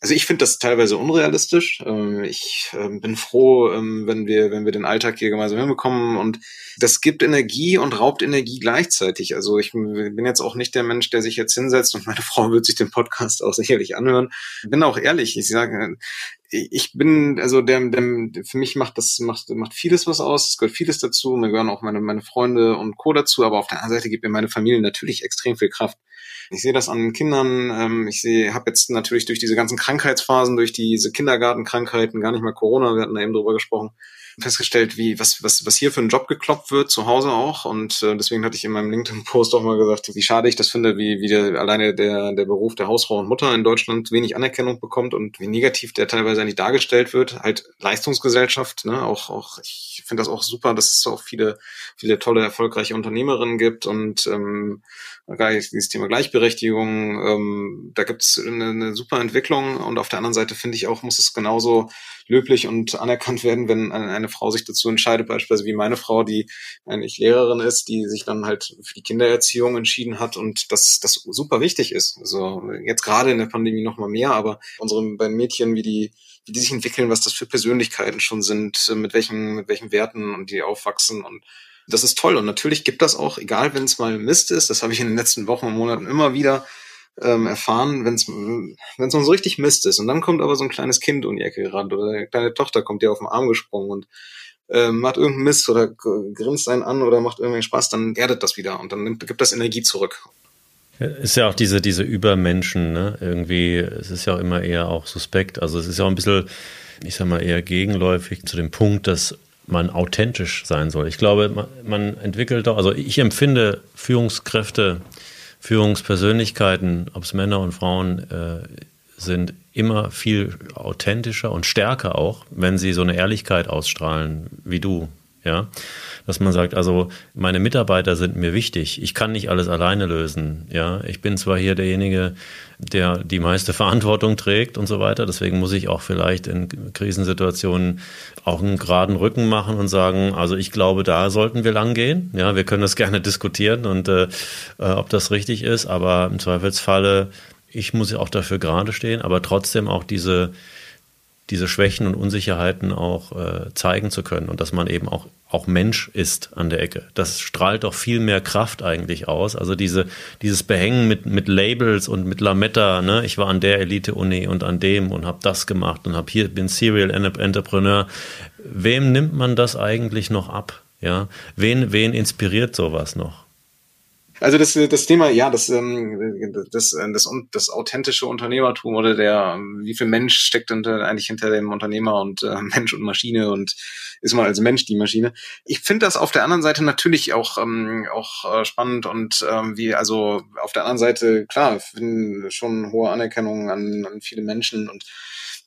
Also ich finde das teilweise unrealistisch. Ähm, ich ähm, bin froh, ähm, wenn wir, wenn wir den Alltag hier gemeinsam hinbekommen und das gibt Energie und raubt Energie gleichzeitig. Also ich bin jetzt auch nicht der Mensch, der sich jetzt hinsetzt und meine <laughs> Frau wird sich den Podcast auch sicherlich anhören. Bin auch ehrlich. Ich sage, ich bin, also der, der, für mich macht das, macht, macht vieles was aus, es gehört vieles dazu, mir gehören auch meine, meine Freunde und Co. dazu, aber auf der anderen Seite gibt mir meine Familie natürlich extrem viel Kraft. Ich sehe das an Kindern, ähm, ich sehe, habe jetzt natürlich durch diese ganzen Krankheitsphasen, durch diese Kindergartenkrankheiten, gar nicht mal Corona, wir hatten da eben drüber gesprochen, festgestellt, wie was was was hier für ein Job gekloppt wird zu Hause auch. Und äh, deswegen hatte ich in meinem LinkedIn Post auch mal gesagt, wie schade ich das finde, wie wie der, alleine der der Beruf der Hausfrau und Mutter in Deutschland wenig Anerkennung bekommt und wie negativ der teilweise eigentlich dargestellt wird, halt Leistungsgesellschaft, ne, auch auch ich finde das auch super, dass es auch viele viele tolle erfolgreiche Unternehmerinnen gibt. Und ähm, dieses Thema Gleichberechtigung, ähm, da gibt es eine, eine super Entwicklung. Und auf der anderen Seite finde ich auch, muss es genauso löblich und anerkannt werden, wenn eine Frau sich dazu entscheidet, beispielsweise wie meine Frau, die eigentlich Lehrerin ist, die sich dann halt für die Kindererziehung entschieden hat und das, das super wichtig ist. Also jetzt gerade in der Pandemie noch mal mehr, aber unsere beiden Mädchen, wie die wie die sich entwickeln, was das für Persönlichkeiten schon sind, mit welchen, mit welchen Werten und die aufwachsen und das ist toll. Und natürlich gibt das auch, egal wenn es mal Mist ist, das habe ich in den letzten Wochen und Monaten immer wieder ähm, erfahren, wenn es wenn so richtig Mist ist. Und dann kommt aber so ein kleines Kind um die Ecke gerannt oder eine kleine Tochter kommt dir auf den Arm gesprungen und äh, macht irgendeinen Mist oder grinst einen an oder macht irgendwie Spaß, dann erdet das wieder und dann nimmt, gibt das Energie zurück. Ist ja auch diese, diese Übermenschen, ne? Irgendwie, es ist ja auch immer eher auch suspekt. Also es ist ja auch ein bisschen, ich sag mal, eher gegenläufig zu dem Punkt, dass man authentisch sein soll. Ich glaube, man, man entwickelt doch, also ich empfinde Führungskräfte, Führungspersönlichkeiten, ob es Männer und Frauen äh, sind, immer viel authentischer und stärker auch, wenn sie so eine Ehrlichkeit ausstrahlen wie du. Ja, dass man sagt, also meine Mitarbeiter sind mir wichtig. Ich kann nicht alles alleine lösen. Ja, ich bin zwar hier derjenige, der die meiste <laughs> Verantwortung trägt und so weiter. Deswegen muss ich auch vielleicht in Krisensituationen auch einen geraden Rücken machen und sagen, also ich glaube, da sollten wir lang gehen. Ja, wir können das <laughs> gerne diskutieren und äh, äh ob das richtig ist, aber im Zweifelsfalle ich muss ja auch dafür gerade stehen, aber trotzdem auch diese, diese Schwächen und Unsicherheiten auch äh, zeigen zu können und dass man eben auch, auch Mensch ist an der Ecke. Das strahlt doch viel mehr Kraft eigentlich aus. Also diese, dieses Behängen mit, mit Labels und mit Lametta, ne? ich war an der Elite-Uni und an dem und habe das gemacht und habe hier bin Serial Entrepreneur. Wem nimmt man das eigentlich noch ab? Ja, wen, wen inspiriert sowas noch? Also das, das Thema, ja, das, ähm, das, äh, das, das authentische Unternehmertum oder der, wie viel Mensch steckt unter, eigentlich hinter dem Unternehmer und äh, <laughs> Mensch und Maschine und ist man als Mensch die Maschine. Ich finde das auf der anderen Seite natürlich auch, ähm, auch äh, spannend und ähm, wie, also auf der anderen Seite, klar, schon hohe Anerkennung an, an viele Menschen und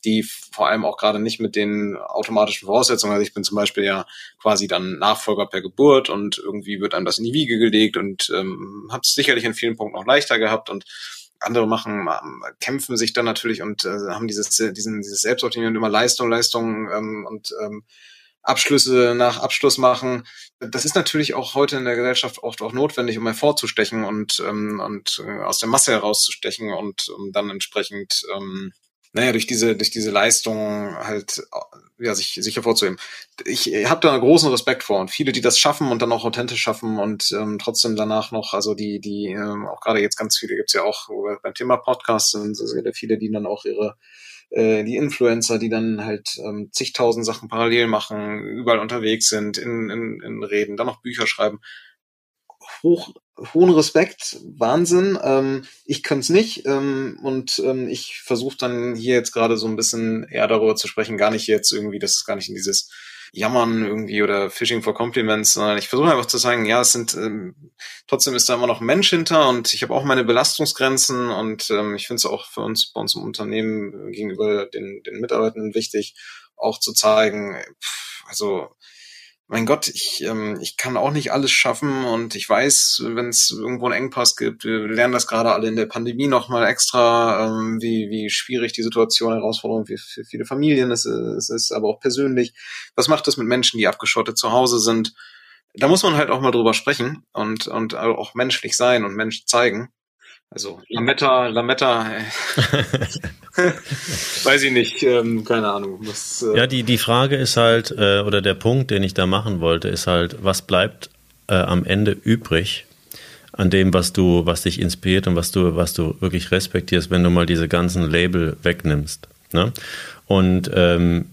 die vor allem auch gerade nicht mit den automatischen Voraussetzungen. Also ich bin zum Beispiel ja quasi dann Nachfolger per Geburt und irgendwie wird einem das in die Wiege gelegt und ähm, habe es sicherlich in vielen Punkten auch leichter gehabt und andere machen, kämpfen sich dann natürlich und äh, haben dieses, diesen, dieses Selbstoptimieren immer Leistung, Leistung ähm, und ähm, Abschlüsse nach Abschluss machen. Das ist natürlich auch heute in der Gesellschaft oft auch notwendig, um hervorzustechen und, ähm, und äh, aus der Masse herauszustechen und um dann entsprechend ähm, naja, durch diese, durch diese Leistung halt, ja, sich, sich hervorzuheben. Ich habe da einen großen Respekt vor und viele, die das schaffen und dann auch authentisch schaffen und ähm, trotzdem danach noch, also die, die, ähm, auch gerade jetzt ganz viele gibt's ja auch beim Thema Podcast sind sehr viele, die dann auch ihre äh, die Influencer, die dann halt ähm, zigtausend Sachen parallel machen, überall unterwegs sind, in, in, in Reden, dann noch Bücher schreiben. Hoch, hohen Respekt, Wahnsinn. Ähm, ich könnte es nicht ähm, und ähm, ich versuche dann hier jetzt gerade so ein bisschen eher darüber zu sprechen, gar nicht jetzt irgendwie, das ist gar nicht in dieses Jammern irgendwie oder Fishing for Compliments, sondern ich versuche einfach zu sagen, ja, es sind ähm, trotzdem ist da immer noch ein Mensch hinter und ich habe auch meine Belastungsgrenzen und ähm, ich finde es auch für uns bei uns im Unternehmen gegenüber den, den Mitarbeitern wichtig, auch zu zeigen, pff, also mein Gott, ich, ähm, ich kann auch nicht alles schaffen und ich weiß, wenn es irgendwo einen Engpass gibt, wir lernen das gerade alle in der Pandemie nochmal extra, ähm, wie, wie schwierig die Situation, Herausforderung für, für viele Familien es, es ist, aber auch persönlich. Was macht das mit Menschen, die abgeschottet zu Hause sind? Da muss man halt auch mal drüber sprechen und, und auch menschlich sein und Mensch zeigen. Also Lametta, Lametta, äh, <laughs> weiß ich nicht, ähm, keine Ahnung. Was, äh ja, die, die Frage ist halt, äh, oder der Punkt, den ich da machen wollte, ist halt, was bleibt äh, am Ende übrig an dem, was du, was dich inspiriert und was du, was du wirklich respektierst, wenn du mal diese ganzen Label wegnimmst. Ne? Und ähm,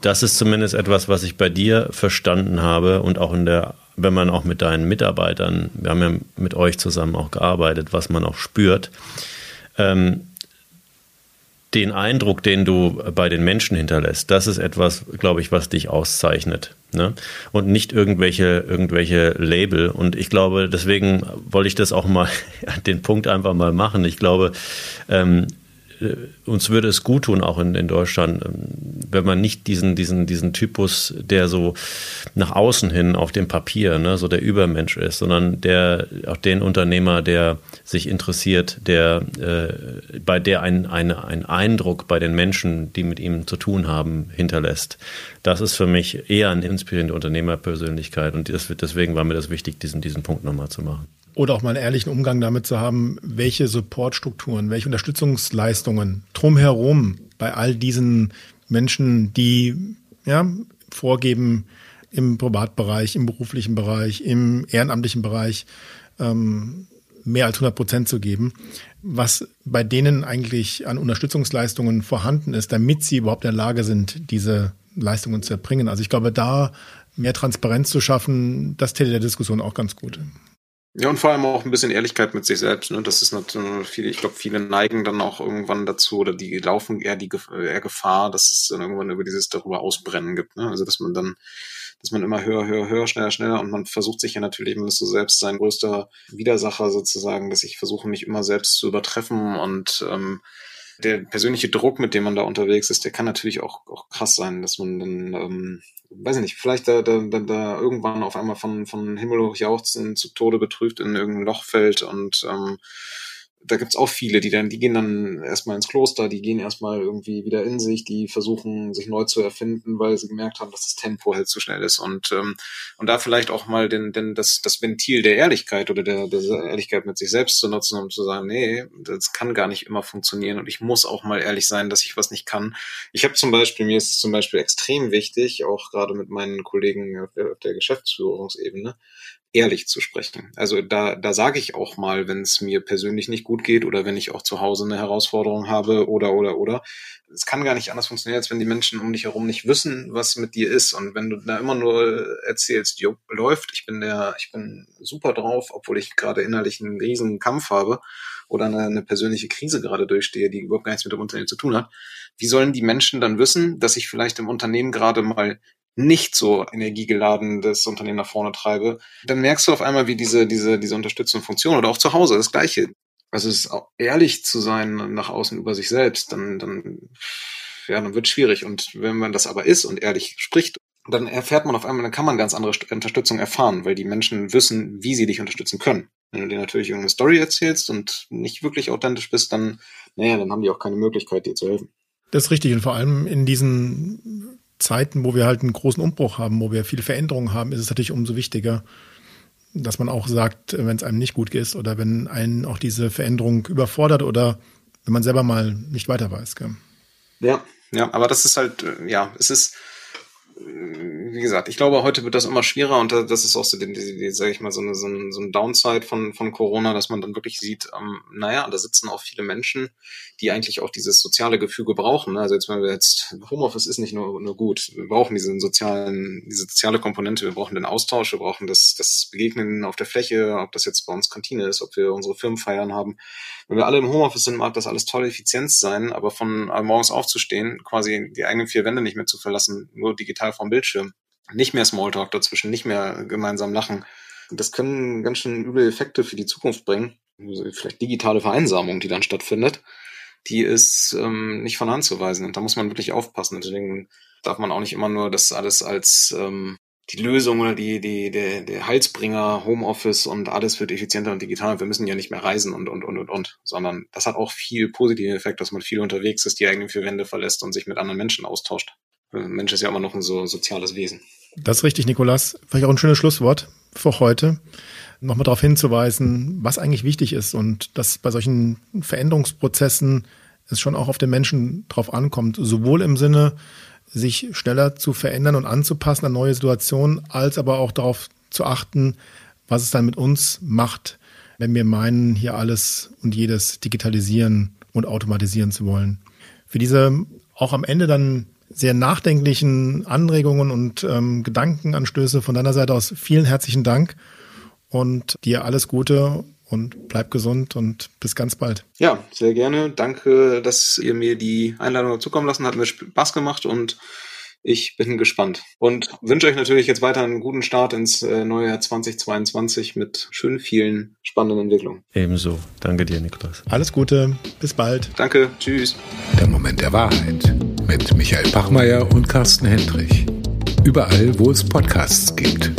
das ist zumindest etwas, was ich bei dir verstanden habe und auch in der wenn man auch mit deinen Mitarbeitern, wir haben ja mit euch zusammen auch gearbeitet, was man auch spürt, ähm, den Eindruck, den du bei den Menschen hinterlässt, das ist etwas, glaube ich, was dich auszeichnet. Ne? Und nicht irgendwelche, irgendwelche Label. Und ich glaube, deswegen wollte ich das auch mal, <laughs> den Punkt einfach mal machen. Ich glaube, ähm, äh, uns würde es gut tun, auch in, in Deutschland, ähm, wenn man nicht diesen, diesen, diesen Typus, der so nach außen hin auf dem Papier, ne, so der Übermensch ist, sondern der auch den Unternehmer, der sich interessiert, der äh, bei der ein, eine, ein Eindruck bei den Menschen, die mit ihm zu tun haben, hinterlässt. Das ist für mich eher eine inspirierende Unternehmerpersönlichkeit und das, deswegen war mir das wichtig, diesen, diesen Punkt nochmal zu machen. Oder auch mal einen ehrlichen Umgang damit zu haben, welche Supportstrukturen, welche Unterstützungsleistungen drumherum bei all diesen Menschen, die ja, vorgeben, im Privatbereich, im beruflichen Bereich, im ehrenamtlichen Bereich ähm, mehr als 100 Prozent zu geben, was bei denen eigentlich an Unterstützungsleistungen vorhanden ist, damit sie überhaupt in der Lage sind, diese Leistungen zu erbringen. Also ich glaube, da mehr Transparenz zu schaffen, das täte der Diskussion auch ganz gut. Ja, und vor allem auch ein bisschen Ehrlichkeit mit sich selbst. Ne? Das ist natürlich viele, ich glaube, viele neigen dann auch irgendwann dazu oder die laufen eher die eher Gefahr, dass es dann irgendwann über dieses darüber ausbrennen gibt. Ne? Also dass man dann, dass man immer höher, höher, höher, schneller, schneller und man versucht sich ja natürlich, man ist so selbst sein größter Widersacher sozusagen, dass ich versuche, mich immer selbst zu übertreffen und ähm, der persönliche Druck, mit dem man da unterwegs ist, der kann natürlich auch, auch krass sein, dass man dann ähm, weiß ich nicht, vielleicht da, da, da, da irgendwann auf einmal von, von Himmel hoch jauchzen, zu Tode betrübt in irgendein Loch fällt und ähm, da gibt's auch viele, die dann, die gehen dann erstmal ins Kloster, die gehen erstmal irgendwie wieder in sich, die versuchen, sich neu zu erfinden, weil sie gemerkt haben, dass das Tempo halt zu schnell ist. Und, ähm, und da vielleicht auch mal den, den, das, das Ventil der Ehrlichkeit oder der, der Ehrlichkeit mit sich selbst zu nutzen, um zu sagen, nee, das kann gar nicht immer funktionieren und ich muss auch mal ehrlich sein, dass ich was nicht kann. Ich habe zum Beispiel, mir ist es zum Beispiel extrem wichtig, auch gerade mit meinen Kollegen auf der, auf der Geschäftsführungsebene, ehrlich zu sprechen. Also da, da sage ich auch mal, wenn es mir persönlich nicht gut geht oder wenn ich auch zu Hause eine Herausforderung habe oder oder oder. Es kann gar nicht anders funktionieren, als wenn die Menschen um dich herum nicht wissen, was mit dir ist. Und wenn du da immer nur erzählst, jo, läuft, ich bin der, ich bin super drauf, obwohl ich gerade innerlich einen riesen Kampf habe oder eine, eine persönliche Krise gerade durchstehe, die überhaupt gar nichts mit dem Unternehmen zu tun hat. Wie sollen die Menschen dann wissen, dass ich vielleicht im Unternehmen gerade mal nicht so energiegeladen das Unternehmen nach vorne treibe, dann merkst du auf einmal, wie diese, diese, diese Unterstützung funktioniert oder auch zu Hause das Gleiche. Also es ist auch ehrlich zu sein nach außen über sich selbst, dann, dann, ja, dann wird schwierig. Und wenn man das aber ist und ehrlich spricht, dann erfährt man auf einmal, dann kann man ganz andere Unterstützung erfahren, weil die Menschen wissen, wie sie dich unterstützen können. Wenn du dir natürlich irgendeine Story erzählst und nicht wirklich authentisch bist, dann, naja, dann haben die auch keine Möglichkeit, dir zu helfen. Das ist richtig. Und vor allem in diesen Zeiten, wo wir halt einen großen Umbruch haben, wo wir viele Veränderungen haben, ist es natürlich umso wichtiger, dass man auch sagt, wenn es einem nicht gut geht oder wenn einen auch diese Veränderung überfordert oder wenn man selber mal nicht weiter weiß. Gell? Ja, ja, aber das ist halt, äh, ja, es ist, wie gesagt, ich glaube, heute wird das immer schwerer und das ist auch so, die, die, die sage ich mal, so eine, so, ein, so ein Downside von, von Corona, dass man dann wirklich sieht, ähm, naja, da sitzen auch viele Menschen, die eigentlich auch dieses soziale Gefüge brauchen. Ne? Also jetzt, wenn wir jetzt, Homeoffice ist nicht nur, nur gut, wir brauchen diesen sozialen, diese soziale Komponente, wir brauchen den Austausch, wir brauchen das, das Begegnen auf der Fläche, ob das jetzt bei uns Kantine ist, ob wir unsere Firmenfeiern haben. Wenn wir alle im Homeoffice sind, mag das alles tolle Effizienz sein, aber von morgens aufzustehen, quasi die eigenen vier Wände nicht mehr zu verlassen, nur digital vom Bildschirm, nicht mehr Smalltalk dazwischen, nicht mehr gemeinsam lachen. Das können ganz schön üble Effekte für die Zukunft bringen. Also vielleicht digitale Vereinsamung, die dann stattfindet, die ist ähm, nicht von Hand zu weisen. Und da muss man wirklich aufpassen. Deswegen darf man auch nicht immer nur das alles als ähm, die Lösung oder die, die, der, der Heilsbringer, Homeoffice und alles wird effizienter und digitaler. Wir müssen ja nicht mehr reisen und, und, und, und, und, sondern das hat auch viel positive Effekt, dass man viel unterwegs ist, die eigenen vier Wände verlässt und sich mit anderen Menschen austauscht. Mensch ist ja immer noch ein so soziales Wesen. Das ist richtig, Nikolas. Vielleicht auch ein schönes Schlusswort für heute. Nochmal darauf hinzuweisen, was eigentlich wichtig ist und dass bei solchen Veränderungsprozessen es schon auch auf den Menschen drauf ankommt, sowohl im Sinne, sich schneller zu verändern und anzupassen an neue Situationen, als aber auch darauf zu achten, was es dann mit uns macht, wenn wir meinen, hier alles und jedes digitalisieren und automatisieren zu wollen. Für diese auch am Ende dann sehr nachdenklichen Anregungen und ähm, Gedankenanstöße von deiner Seite aus vielen herzlichen Dank und dir alles Gute und bleib gesund und bis ganz bald. Ja, sehr gerne. Danke, dass ihr mir die Einladung zukommen lassen. Hat mir Spaß gemacht und ich bin gespannt und wünsche euch natürlich jetzt weiter einen guten Start ins äh, neue Jahr 2022 mit schön vielen spannenden Entwicklungen. Ebenso. Danke dir, Niklas. Alles Gute. Bis bald. Danke. Tschüss. Der Moment der Wahrheit mit Michael Bachmeier und Carsten Hendrich. Überall, wo es Podcasts gibt.